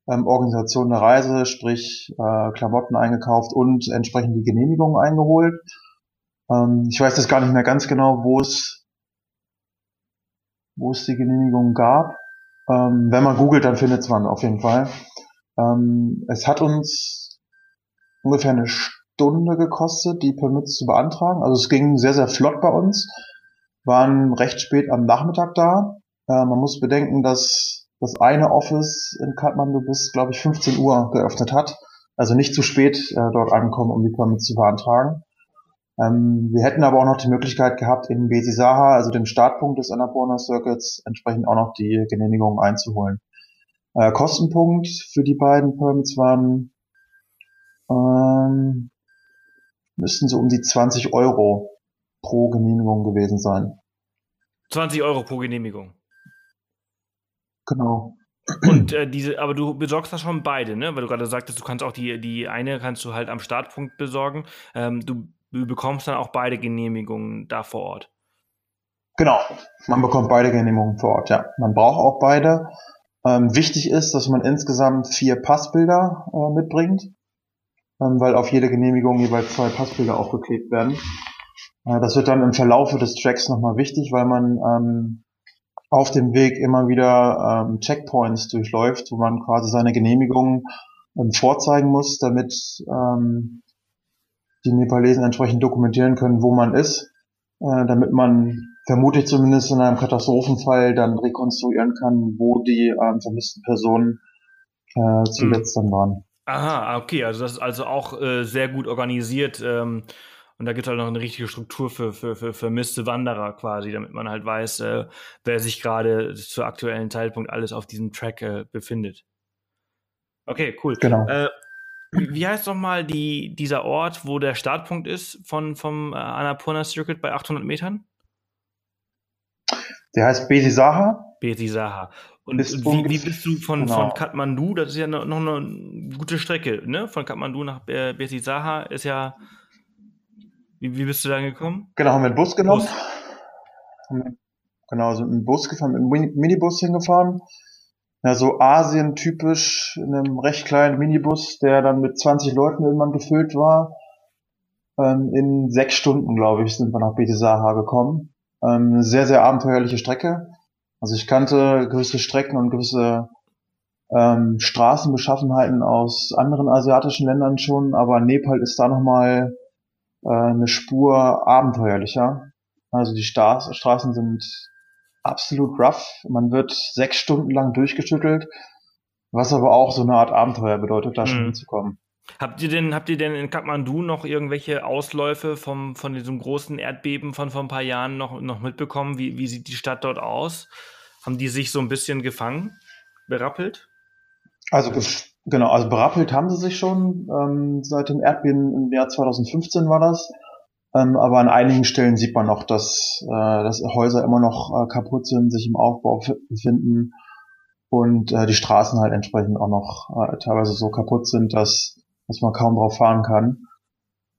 ähm, Organisation der Reise, sprich äh, Klamotten eingekauft und entsprechend die Genehmigung eingeholt. Ähm, ich weiß jetzt gar nicht mehr ganz genau, wo es wo es die Genehmigung gab. Ähm, wenn man googelt, dann findet man auf jeden Fall. Ähm, es hat uns ungefähr eine Stunde gekostet, die Permits zu beantragen. Also es ging sehr, sehr flott bei uns. Waren recht spät am Nachmittag da. Äh, man muss bedenken, dass das eine Office in Kathmandu bis, glaube ich, 15 Uhr geöffnet hat. Also nicht zu spät äh, dort ankommen, um die Permits zu beantragen. Ähm, wir hätten aber auch noch die Möglichkeit gehabt, in Besisaha, also dem Startpunkt des Annapurna Circuits, entsprechend auch noch die Genehmigung einzuholen. Äh, Kostenpunkt für die beiden Permits waren ähm, müssten so um die 20 Euro pro Genehmigung gewesen sein. 20 Euro pro Genehmigung. Genau. Und äh, diese, aber du besorgst das schon beide, ne? Weil du gerade sagtest, du kannst auch die, die eine kannst du halt am Startpunkt besorgen. Ähm, du, du bekommst dann auch beide Genehmigungen da vor Ort. Genau, man bekommt beide Genehmigungen vor Ort, ja. Man braucht auch beide. Ähm, wichtig ist, dass man insgesamt vier Passbilder äh, mitbringt, weil auf jede Genehmigung jeweils zwei Passbilder aufgeklebt werden. Äh, das wird dann im Verlaufe des Tracks nochmal wichtig, weil man ähm, auf dem Weg immer wieder ähm, Checkpoints durchläuft, wo man quasi seine Genehmigung ähm, vorzeigen muss, damit ähm, die Nepalesen entsprechend dokumentieren können, wo man ist, äh, damit man vermutlich zumindest in einem Katastrophenfall dann rekonstruieren kann, wo die ähm, vermissten Personen äh, zuletzt mhm. dann waren. Aha, okay, also das ist also auch äh, sehr gut organisiert. Ähm, und da gibt es halt noch eine richtige Struktur für, für, für vermisste Wanderer quasi, damit man halt weiß, äh, wer sich gerade zu aktuellen Zeitpunkt alles auf diesem Track äh, befindet. Okay, cool. Genau. Äh, wie heißt nochmal die, dieser Ort, wo der Startpunkt ist von, vom äh, Annapurna Circuit bei 800 Metern? Der heißt Besisaha. Besisaha. Und wie, wie, bist du von, genau. von Kathmandu, das ist ja noch, eine gute Strecke, ne? Von Kathmandu nach Besisaha ist ja wie, wie bist du da gekommen? Genau, haben wir einen Bus genommen. Bus. Genau, sind mit einem Bus gefahren, mit einem Minibus hingefahren. Ja, so Asien-typisch, in einem recht kleinen Minibus, der dann mit 20 Leuten irgendwann gefüllt war. Ähm, in sechs Stunden, glaube ich, sind wir nach Betisaha gekommen. Ähm, eine sehr, sehr abenteuerliche Strecke. Also ich kannte gewisse Strecken und gewisse ähm, Straßenbeschaffenheiten aus anderen asiatischen Ländern schon, aber Nepal ist da nochmal äh, eine Spur abenteuerlicher. Also die Star Straßen sind absolut rough. Man wird sechs Stunden lang durchgeschüttelt, was aber auch so eine Art Abenteuer bedeutet, da mhm. schon hinzukommen. Habt ihr denn, habt ihr denn in Kathmandu noch irgendwelche Ausläufe vom, von diesem großen Erdbeben von vor ein paar Jahren noch, noch mitbekommen? Wie, wie sieht die Stadt dort aus? Haben die sich so ein bisschen gefangen, berappelt? Also Genau, also berappelt haben sie sich schon ähm, seit dem Erdbeben im Jahr 2015 war das. Ähm, aber an einigen Stellen sieht man noch, dass, äh, dass Häuser immer noch äh, kaputt sind, sich im Aufbau befinden und äh, die Straßen halt entsprechend auch noch äh, teilweise so kaputt sind, dass, dass man kaum drauf fahren kann.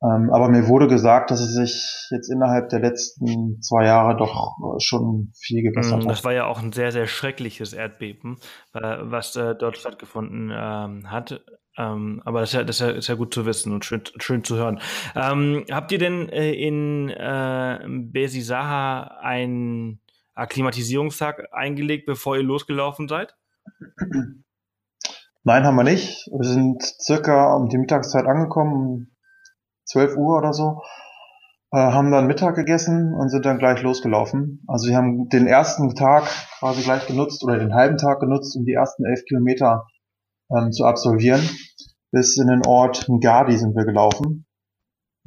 Ähm, aber mir wurde gesagt, dass es sich jetzt innerhalb der letzten zwei Jahre doch äh, schon viel gebessert mm, hat. Das war ja auch ein sehr, sehr schreckliches Erdbeben, äh, was äh, dort stattgefunden ähm, hat. Ähm, aber das ist, ja, das ist, ja, ist ja gut zu wissen und schön, schön zu hören. Ähm, habt ihr denn äh, in äh, Besisaha einen Akklimatisierungstag eingelegt, bevor ihr losgelaufen seid? Nein, haben wir nicht. Wir sind circa um die Mittagszeit angekommen, 12 Uhr oder so, äh, haben dann Mittag gegessen und sind dann gleich losgelaufen. Also wir haben den ersten Tag quasi gleich genutzt oder den halben Tag genutzt, um die ersten elf Kilometer ähm, zu absolvieren. Bis in den Ort Ngadi sind wir gelaufen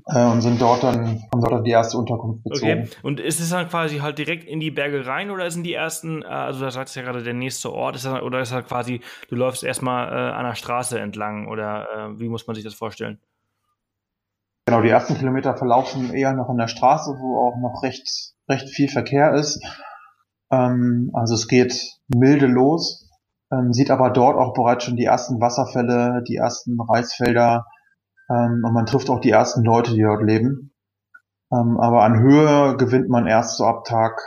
äh, und sind dort dann, haben dort dann die erste Unterkunft bezogen. Okay. Und ist es dann quasi halt direkt in die Berge rein oder sind die ersten, äh, also da sagst du ja gerade der nächste Ort, ist das, oder ist das quasi, du läufst erstmal äh, an der Straße entlang oder äh, wie muss man sich das vorstellen? Genau, die ersten Kilometer verlaufen eher noch an der Straße, wo auch noch recht, recht viel Verkehr ist. Ähm, also es geht milde los, ähm, sieht aber dort auch bereits schon die ersten Wasserfälle, die ersten Reisfelder ähm, und man trifft auch die ersten Leute, die dort leben. Ähm, aber an Höhe gewinnt man erst so ab Tag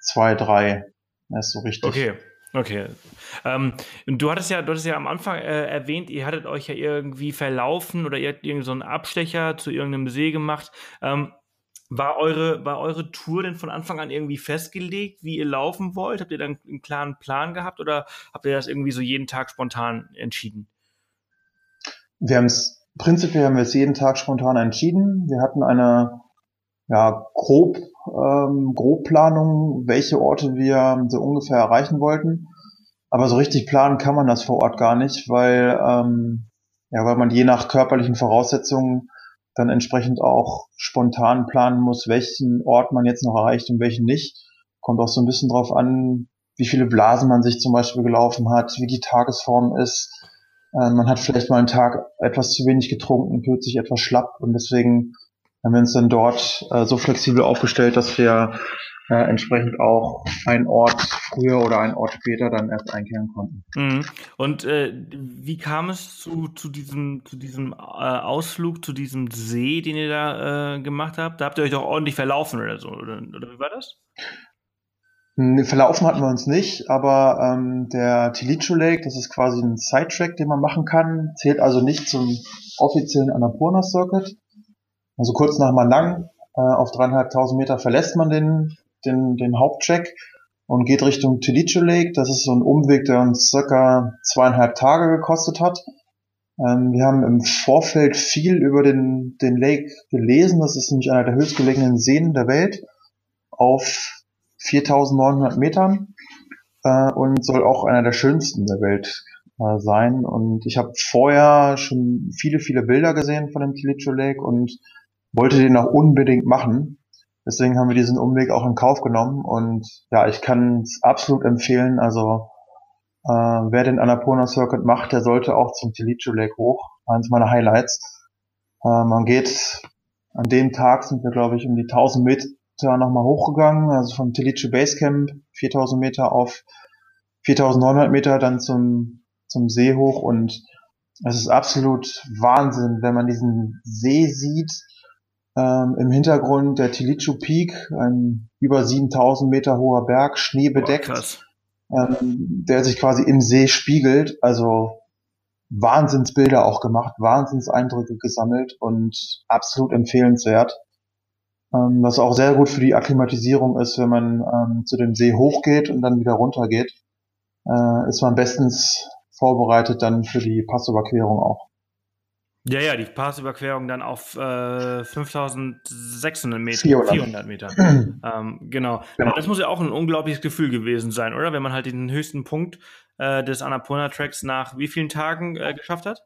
zwei, drei. Das ist so richtig. Okay. Okay. Ähm, du hattest ja, du hattest ja am Anfang äh, erwähnt, ihr hattet euch ja irgendwie verlaufen oder ihr habt irgendwie so einen Abstecher zu irgendeinem See gemacht. Ähm, war eure, war eure Tour denn von Anfang an irgendwie festgelegt, wie ihr laufen wollt? Habt ihr dann einen klaren Plan gehabt oder habt ihr das irgendwie so jeden Tag spontan entschieden? Wir haben es, prinzipiell haben wir es jeden Tag spontan entschieden. Wir hatten eine, ja, grob ähm, Grobplanung, welche Orte wir so ungefähr erreichen wollten. Aber so richtig planen kann man das vor Ort gar nicht, weil, ähm, ja, weil man je nach körperlichen Voraussetzungen dann entsprechend auch spontan planen muss, welchen Ort man jetzt noch erreicht und welchen nicht. Kommt auch so ein bisschen drauf an, wie viele Blasen man sich zum Beispiel gelaufen hat, wie die Tagesform ist. Äh, man hat vielleicht mal einen Tag etwas zu wenig getrunken, fühlt sich etwas schlapp und deswegen haben wir uns dann dort äh, so flexibel aufgestellt, dass wir äh, entsprechend auch einen Ort früher oder einen Ort später dann erst einkehren konnten. Mhm. Und äh, wie kam es zu, zu diesem, zu diesem äh, Ausflug, zu diesem See, den ihr da äh, gemacht habt? Da habt ihr euch doch ordentlich verlaufen oder so, oder, oder wie war das? Verlaufen hatten wir uns nicht, aber ähm, der Tilicho Lake, das ist quasi ein Sidetrack, den man machen kann, zählt also nicht zum offiziellen Annapurna Circuit. Also kurz nach Manang äh, auf dreieinhalbtausend Meter verlässt man den den, den Hauptcheck und geht Richtung Tilicho Lake. Das ist so ein Umweg, der uns circa zweieinhalb Tage gekostet hat. Ähm, wir haben im Vorfeld viel über den, den Lake gelesen. Das ist nämlich einer der höchstgelegenen Seen der Welt auf 4900 Metern äh, und soll auch einer der schönsten der Welt äh, sein. Und ich habe vorher schon viele, viele Bilder gesehen von dem Tilicho Lake und wollte den auch unbedingt machen. Deswegen haben wir diesen Umweg auch in Kauf genommen und ja, ich kann es absolut empfehlen. Also äh, wer den Annapurna Circuit macht, der sollte auch zum Tilicho Lake hoch. Eines meiner Highlights. Äh, man geht an dem Tag sind wir glaube ich um die 1000 Meter nochmal hochgegangen, also vom Tilicho Basecamp 4000 Meter auf 4900 Meter dann zum zum See hoch und es ist absolut Wahnsinn, wenn man diesen See sieht ähm, Im Hintergrund der Tilichu Peak, ein über 7000 Meter hoher Berg, schneebedeckt, oh, ähm, der sich quasi im See spiegelt. Also Wahnsinnsbilder auch gemacht, Wahnsinnseindrücke gesammelt und absolut empfehlenswert. Ähm, was auch sehr gut für die Akklimatisierung ist, wenn man ähm, zu dem See hochgeht und dann wieder runtergeht, äh, ist man bestens vorbereitet dann für die Passüberquerung auch. Ja, ja, die Passüberquerung dann auf äh, 5600 Meter, 400, 400 Meter. ähm, genau. genau. Das muss ja auch ein unglaubliches Gefühl gewesen sein, oder? Wenn man halt den höchsten Punkt äh, des Annapurna-Tracks nach wie vielen Tagen äh, geschafft hat?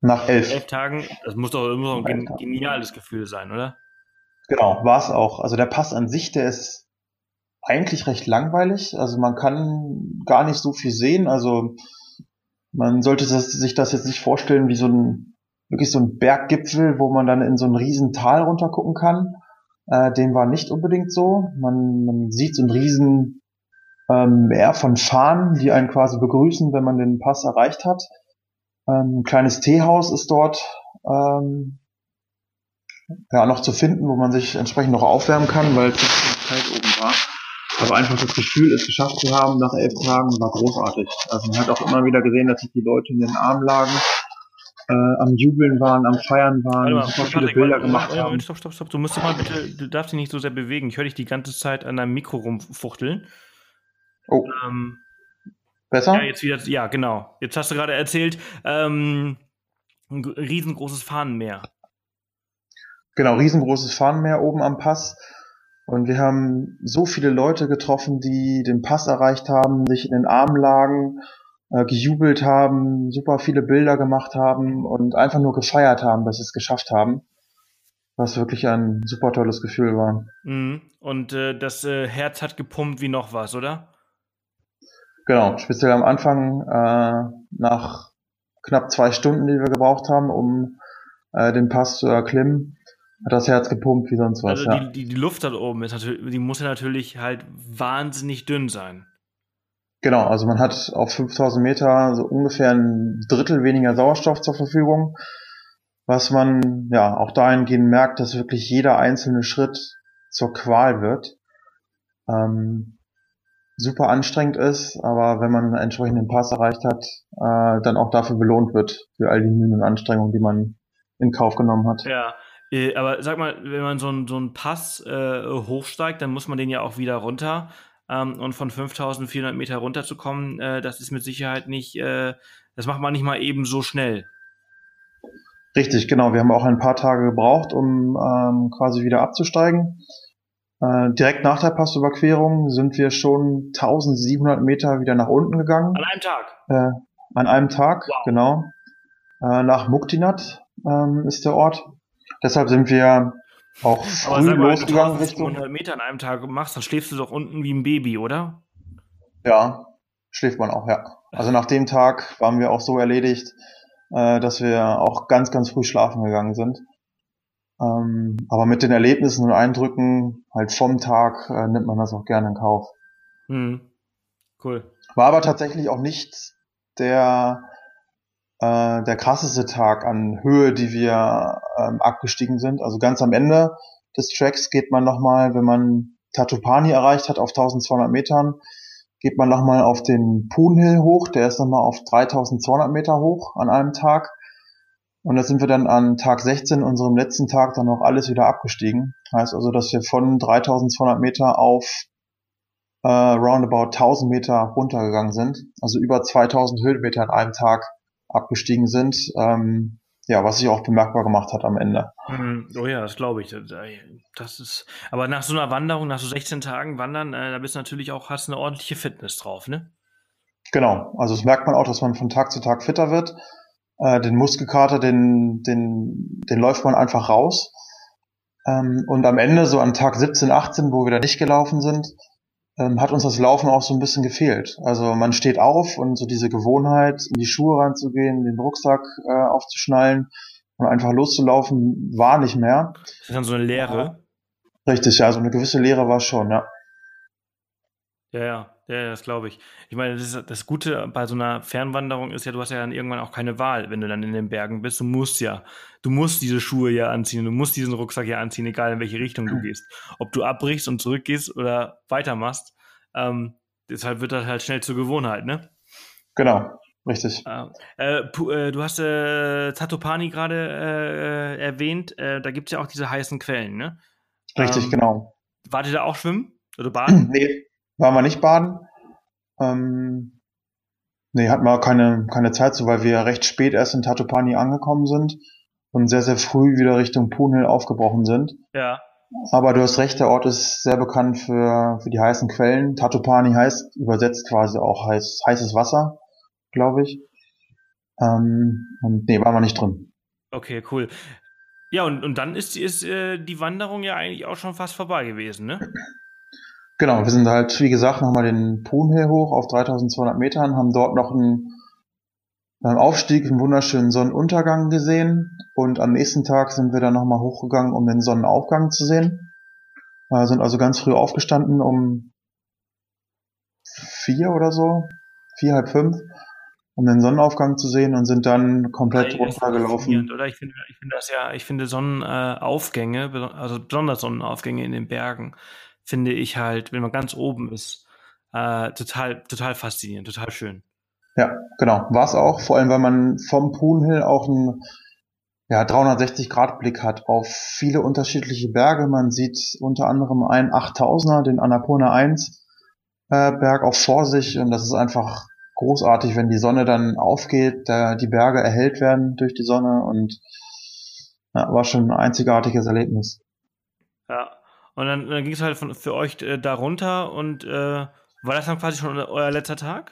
Nach elf. Elf Tagen. Das muss doch immer ein gen geniales Gefühl sein, oder? Genau, war es auch. Also der Pass an sich, der ist eigentlich recht langweilig. Also man kann gar nicht so viel sehen. Also man sollte sich das jetzt nicht vorstellen wie so ein wirklich so ein Berggipfel, wo man dann in so ein riesen Tal runter gucken kann. Äh, dem war nicht unbedingt so. Man, man sieht so ein riesen ähm, Meer von Fahnen, die einen quasi begrüßen, wenn man den Pass erreicht hat. Ähm, ein kleines Teehaus ist dort ähm, ja noch zu finden, wo man sich entsprechend noch aufwärmen kann, weil es kalt oben war. Aber einfach das Gefühl, es geschafft zu haben nach elf Tagen, war großartig. Also man hat auch immer wieder gesehen, dass sich die Leute in den Arm lagen äh, am Jubeln waren, am Feiern waren, mal, super viele Bilder warte, gemacht warte, haben. Stopp, stopp, stopp. Du musst dich mal bitte, du darfst dich nicht so sehr bewegen. Ich höre dich die ganze Zeit an deinem Mikro rumfuchteln. Oh. Ähm, Besser? Ja, jetzt wieder, ja, genau. Jetzt hast du gerade erzählt, ähm, ein riesengroßes Fahnenmeer. Genau, riesengroßes Fahnenmeer oben am Pass. Und wir haben so viele Leute getroffen, die den Pass erreicht haben, sich in den Armen lagen äh, gejubelt haben, super viele Bilder gemacht haben und einfach nur gefeiert haben, dass sie es geschafft haben. Was wirklich ein super tolles Gefühl war. Mhm. Und äh, das äh, Herz hat gepumpt wie noch was, oder? Genau, speziell am Anfang, äh, nach knapp zwei Stunden, die wir gebraucht haben, um äh, den Pass zu erklimmen, hat das Herz gepumpt wie sonst was. Also ja. die, die, die Luft da oben ist natürlich, die muss ja natürlich halt wahnsinnig dünn sein. Genau, also man hat auf 5000 Meter so ungefähr ein Drittel weniger Sauerstoff zur Verfügung, was man ja auch dahingehend merkt, dass wirklich jeder einzelne Schritt zur Qual wird. Ähm, super anstrengend ist, aber wenn man einen entsprechenden Pass erreicht hat, äh, dann auch dafür belohnt wird, für all die Mühen und Anstrengungen, die man in Kauf genommen hat. Ja, äh, aber sag mal, wenn man so einen so Pass äh, hochsteigt, dann muss man den ja auch wieder runter ähm, und von 5400 Meter runterzukommen, äh, das ist mit Sicherheit nicht, äh, das macht man nicht mal eben so schnell. Richtig, genau. Wir haben auch ein paar Tage gebraucht, um ähm, quasi wieder abzusteigen. Äh, direkt nach der Passüberquerung sind wir schon 1700 Meter wieder nach unten gegangen. An einem Tag? An einem Tag, wow. genau. Nach Muktinat ähm, ist der Ort. Deshalb sind wir auch früh Aber sag mal, losgegangen. Wenn du 100 Meter an einem Tag machst, dann schläfst du doch unten wie ein Baby, oder? Ja, schläft man auch, ja. Also nach dem Tag waren wir auch so erledigt, äh, dass wir auch ganz, ganz früh schlafen gegangen sind. Ähm, aber mit den Erlebnissen und Eindrücken halt vom Tag äh, nimmt man das auch gerne in Kauf. Mhm. Cool. War aber tatsächlich auch nicht der äh, der krasseste Tag an Höhe, die wir ähm, abgestiegen sind. Also ganz am Ende des Tracks geht man nochmal, wenn man Tatupani erreicht hat auf 1200 Metern, geht man nochmal auf den Poon hoch, der ist nochmal auf 3200 Meter hoch an einem Tag. Und da sind wir dann an Tag 16, unserem letzten Tag, dann noch alles wieder abgestiegen. Heißt also, dass wir von 3200 Meter auf äh, roundabout 1000 Meter runtergegangen sind. Also über 2000 Höhenmeter an einem Tag abgestiegen sind. Ähm, ja, was sich auch bemerkbar gemacht hat am Ende. Mhm. Oh ja, das glaube ich. Das ist, aber nach so einer Wanderung, nach so 16 Tagen Wandern, äh, da bist du natürlich auch, hast eine ordentliche Fitness drauf, ne? Genau. Also das merkt man auch, dass man von Tag zu Tag fitter wird. Äh, den Muskelkater, den, den, den läuft man einfach raus. Ähm, und am Ende, so an Tag 17, 18, wo wir da nicht gelaufen sind, ähm, hat uns das Laufen auch so ein bisschen gefehlt. Also man steht auf und so diese Gewohnheit, in die Schuhe reinzugehen, den Rucksack äh, aufzuschnallen und einfach loszulaufen, war nicht mehr. Das ist dann so eine Leere. Richtig, ja, so eine gewisse Leere war schon, ja. Ja, ja. Ja, das glaube ich. Ich meine, das, ist, das Gute bei so einer Fernwanderung ist ja, du hast ja dann irgendwann auch keine Wahl, wenn du dann in den Bergen bist. Du musst ja, du musst diese Schuhe ja anziehen, du musst diesen Rucksack ja anziehen, egal in welche Richtung du gehst. Ob du abbrichst und zurückgehst oder weitermachst, ähm, deshalb wird das halt schnell zur Gewohnheit, ne? Genau, richtig. Äh, äh, du hast äh, Tatopani gerade äh, erwähnt, äh, da gibt es ja auch diese heißen Quellen, ne? Richtig, ähm, genau. Wart ihr da auch schwimmen oder baden? nee, waren wir nicht baden. Ähm, nee, hatten wir keine, keine Zeit zu, weil wir recht spät erst in Tatopani angekommen sind und sehr, sehr früh wieder Richtung Punil aufgebrochen sind. Ja. Aber du hast recht, der Ort ist sehr bekannt für, für die heißen Quellen. Tatopani heißt übersetzt quasi auch heiß, heißes Wasser, glaube ich. Ähm, und nee, waren wir nicht drin. Okay, cool. Ja, und, und dann ist, ist äh, die Wanderung ja eigentlich auch schon fast vorbei gewesen, ne? Genau, wir sind halt, wie gesagt, nochmal den Poon Hill hoch auf 3200 Metern, haben dort noch einen, einen Aufstieg, einen wunderschönen Sonnenuntergang gesehen und am nächsten Tag sind wir dann nochmal hochgegangen, um den Sonnenaufgang zu sehen. Wir sind also ganz früh aufgestanden, um vier oder so, vier, halb fünf, um den Sonnenaufgang zu sehen und sind dann komplett runtergelaufen. Oder ich finde, ich finde das ja, ich finde Sonnenaufgänge, also besonders Sonnenaufgänge in den Bergen, finde ich halt, wenn man ganz oben ist, äh, total, total faszinierend, total schön. Ja, genau. War es auch, vor allem weil man vom Poon auch einen ja, 360-Grad-Blick hat auf viele unterschiedliche Berge. Man sieht unter anderem einen 8000er, den Annapurna 1 äh, Berg auch vor sich und das ist einfach großartig, wenn die Sonne dann aufgeht, da die Berge erhellt werden durch die Sonne und ja, war schon ein einzigartiges Erlebnis. Und dann, dann ging es halt von, für euch äh, da runter und äh, war das dann quasi schon euer letzter Tag?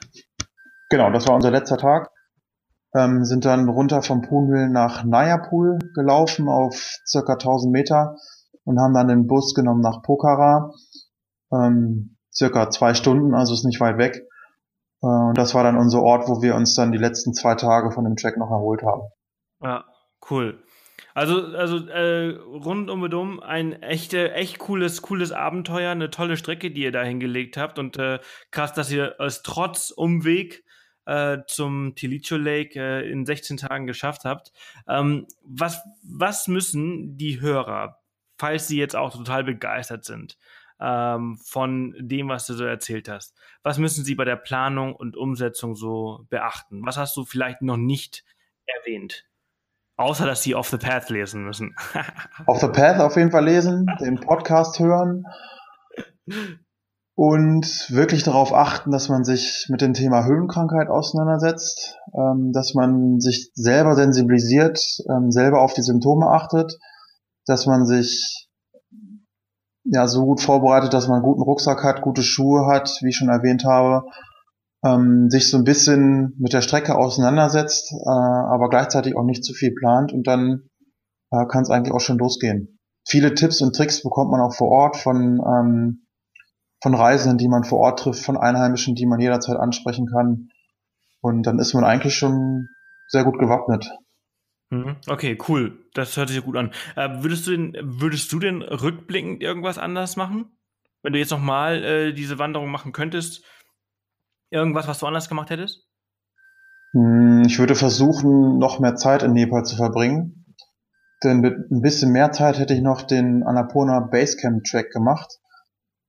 Genau, das war unser letzter Tag. Ähm, sind dann runter vom Poonhill nach Nayapul gelaufen auf circa 1000 Meter und haben dann den Bus genommen nach Pokhara. Ähm, circa zwei Stunden, also ist nicht weit weg. Äh, und das war dann unser Ort, wo wir uns dann die letzten zwei Tage von dem Track noch erholt haben. Ja, cool. Also, also äh, rund um und um ein echte, echt cooles, cooles Abenteuer, eine tolle Strecke, die ihr da hingelegt habt und äh, krass, dass ihr es trotz Umweg äh, zum Tilicho Lake äh, in 16 Tagen geschafft habt. Ähm, was, was müssen die Hörer, falls sie jetzt auch total begeistert sind ähm, von dem, was du so erzählt hast, was müssen sie bei der Planung und Umsetzung so beachten? Was hast du vielleicht noch nicht erwähnt? Außer, dass sie Off the Path lesen müssen. Off the Path auf jeden Fall lesen, den Podcast hören und wirklich darauf achten, dass man sich mit dem Thema Höhenkrankheit auseinandersetzt, ähm, dass man sich selber sensibilisiert, ähm, selber auf die Symptome achtet, dass man sich ja so gut vorbereitet, dass man einen guten Rucksack hat, gute Schuhe hat, wie ich schon erwähnt habe, ähm, sich so ein bisschen mit der Strecke auseinandersetzt, äh, aber gleichzeitig auch nicht zu viel plant und dann äh, kann es eigentlich auch schon losgehen. Viele Tipps und Tricks bekommt man auch vor Ort von ähm, von Reisenden, die man vor Ort trifft, von Einheimischen, die man jederzeit ansprechen kann. Und dann ist man eigentlich schon sehr gut gewappnet. Mhm. Okay, cool. Das hört sich gut an. Äh, würdest du denn, würdest du denn rückblickend irgendwas anders machen? Wenn du jetzt nochmal äh, diese Wanderung machen könntest, irgendwas, was du anders gemacht hättest? Hm, ich würde versuchen, noch mehr Zeit in Nepal zu verbringen. Denn mit ein bisschen mehr Zeit hätte ich noch den Annapurna Basecamp Track gemacht,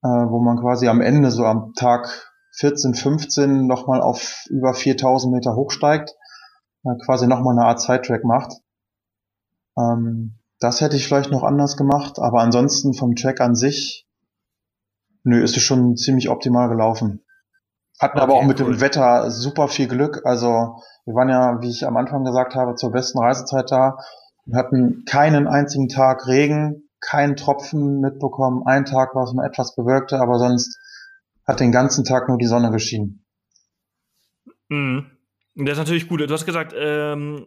äh, wo man quasi am Ende so am Tag 14, 15 nochmal auf über 4000 Meter hochsteigt, äh, quasi nochmal eine Art Sidetrack macht. Ähm, das hätte ich vielleicht noch anders gemacht, aber ansonsten vom Track an sich, nö, ist es schon ziemlich optimal gelaufen. Hatten okay, aber auch mit cool. dem Wetter super viel Glück. Also wir waren ja, wie ich am Anfang gesagt habe, zur besten Reisezeit da und hatten keinen einzigen Tag Regen, keinen Tropfen mitbekommen. Ein Tag war es mal etwas bewölkter, aber sonst hat den ganzen Tag nur die Sonne geschienen. Mhm. Das ist natürlich gut. Du hast gesagt, ähm,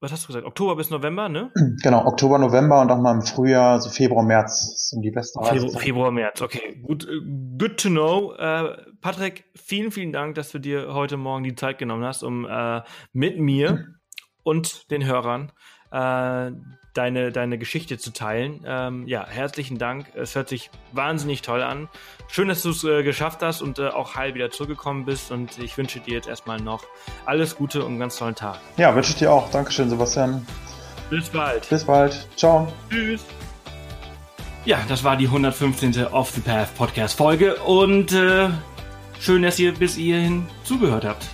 was hast du gesagt? Oktober bis November, ne? Genau, Oktober, November und auch mal im Frühjahr, so Februar, März sind die besten Februar, Februar, März, okay. Gut, äh, good to know. Äh, Patrick, vielen, vielen Dank, dass du dir heute Morgen die Zeit genommen hast, um äh, mit mir und den Hörern äh, deine, deine Geschichte zu teilen. Ähm, ja, herzlichen Dank. Es hört sich wahnsinnig toll an. Schön, dass du es äh, geschafft hast und äh, auch heil wieder zurückgekommen bist. Und ich wünsche dir jetzt erstmal noch alles Gute und einen ganz tollen Tag. Ja, wünsche ich dir auch. Dankeschön, Sebastian. Bis bald. Bis bald. Ciao. Tschüss. Ja, das war die 115. Off the Path Podcast Folge und äh, schön, dass ihr bis hierhin zugehört habt.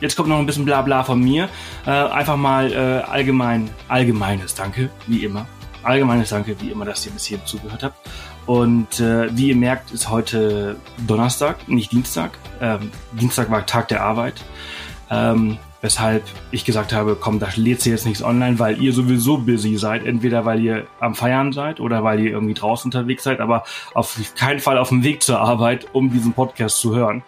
Jetzt kommt noch ein bisschen Blabla von mir. Äh, einfach mal äh, allgemein, allgemeines Danke, wie immer. Allgemeines Danke, wie immer, dass ihr bis hier zugehört habt. Und äh, wie ihr merkt, ist heute Donnerstag, nicht Dienstag. Ähm, Dienstag war Tag der Arbeit. Ähm, weshalb ich gesagt habe, komm, da lädt jetzt nichts online, weil ihr sowieso busy seid. Entweder weil ihr am Feiern seid oder weil ihr irgendwie draußen unterwegs seid, aber auf keinen Fall auf dem Weg zur Arbeit, um diesen Podcast zu hören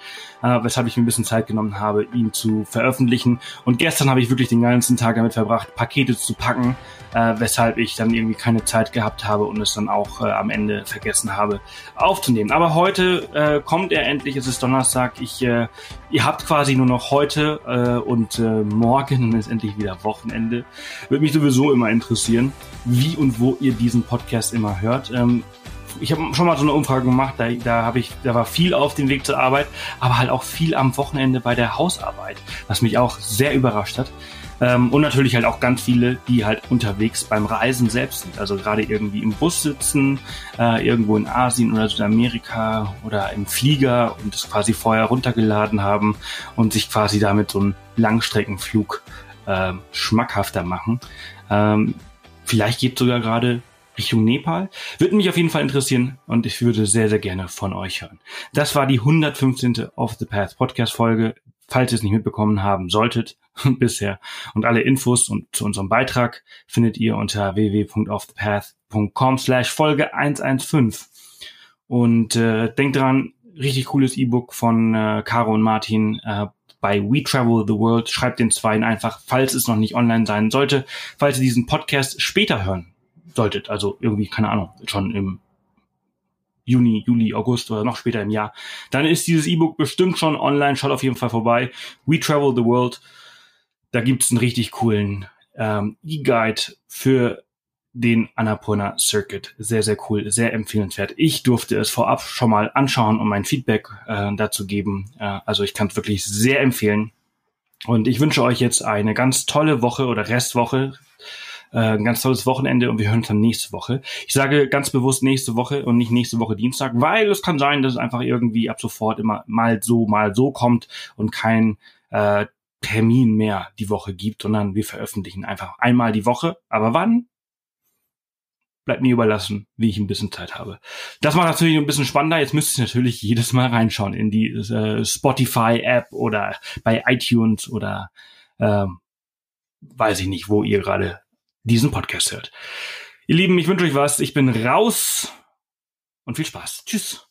äh, weshalb ich mir ein bisschen Zeit genommen habe, ihn zu veröffentlichen. Und gestern habe ich wirklich den ganzen Tag damit verbracht, Pakete zu packen, äh, weshalb ich dann irgendwie keine Zeit gehabt habe und es dann auch äh, am Ende vergessen habe aufzunehmen. Aber heute äh, kommt er endlich, es ist Donnerstag. Ich, äh, ihr habt quasi nur noch heute äh, und äh, morgen ist endlich wieder Wochenende. Würde mich sowieso immer interessieren, wie und wo ihr diesen Podcast immer hört. Ähm, ich habe schon mal so eine Umfrage gemacht, da, da habe ich, da war viel auf dem Weg zur Arbeit, aber halt auch viel am Wochenende bei der Hausarbeit, was mich auch sehr überrascht hat. Ähm, und natürlich halt auch ganz viele, die halt unterwegs beim Reisen selbst sind. Also gerade irgendwie im Bus sitzen, äh, irgendwo in Asien oder Südamerika oder im Flieger und es quasi vorher runtergeladen haben und sich quasi damit so einen Langstreckenflug äh, schmackhafter machen. Ähm, vielleicht geht sogar gerade Richtung Nepal. Würde mich auf jeden Fall interessieren und ich würde sehr, sehr gerne von euch hören. Das war die 115. Off the Path Podcast Folge. Falls ihr es nicht mitbekommen haben solltet bisher und alle Infos und zu unserem Beitrag findet ihr unter www.offthepath.com slash Folge 115. Und äh, denkt dran, richtig cooles E-Book von äh, Caro und Martin äh, bei We Travel the World. Schreibt den zweien einfach, falls es noch nicht online sein sollte, falls ihr diesen Podcast später hören solltet, also irgendwie, keine Ahnung, schon im Juni, Juli, August oder noch später im Jahr, dann ist dieses E-Book bestimmt schon online. Schaut auf jeden Fall vorbei. We Travel the World. Da gibt's einen richtig coolen ähm, E-Guide für den Annapurna Circuit. Sehr, sehr cool, sehr empfehlenswert. Ich durfte es vorab schon mal anschauen und mein Feedback äh, dazu geben. Äh, also ich kann es wirklich sehr empfehlen. Und ich wünsche euch jetzt eine ganz tolle Woche oder Restwoche, äh, ein ganz tolles Wochenende und wir hören uns dann nächste Woche. Ich sage ganz bewusst nächste Woche und nicht nächste Woche Dienstag, weil es kann sein, dass es einfach irgendwie ab sofort immer mal so, mal so kommt und kein äh, Termin mehr die Woche gibt, sondern wir veröffentlichen einfach einmal die Woche. Aber wann? Bleibt mir überlassen, wie ich ein bisschen Zeit habe. Das macht natürlich ein bisschen spannender. Jetzt müsst ihr natürlich jedes Mal reinschauen in die äh, Spotify-App oder bei iTunes oder ähm, weiß ich nicht, wo ihr gerade diesen Podcast hört. Ihr Lieben, ich wünsche euch was. Ich bin raus und viel Spaß. Tschüss.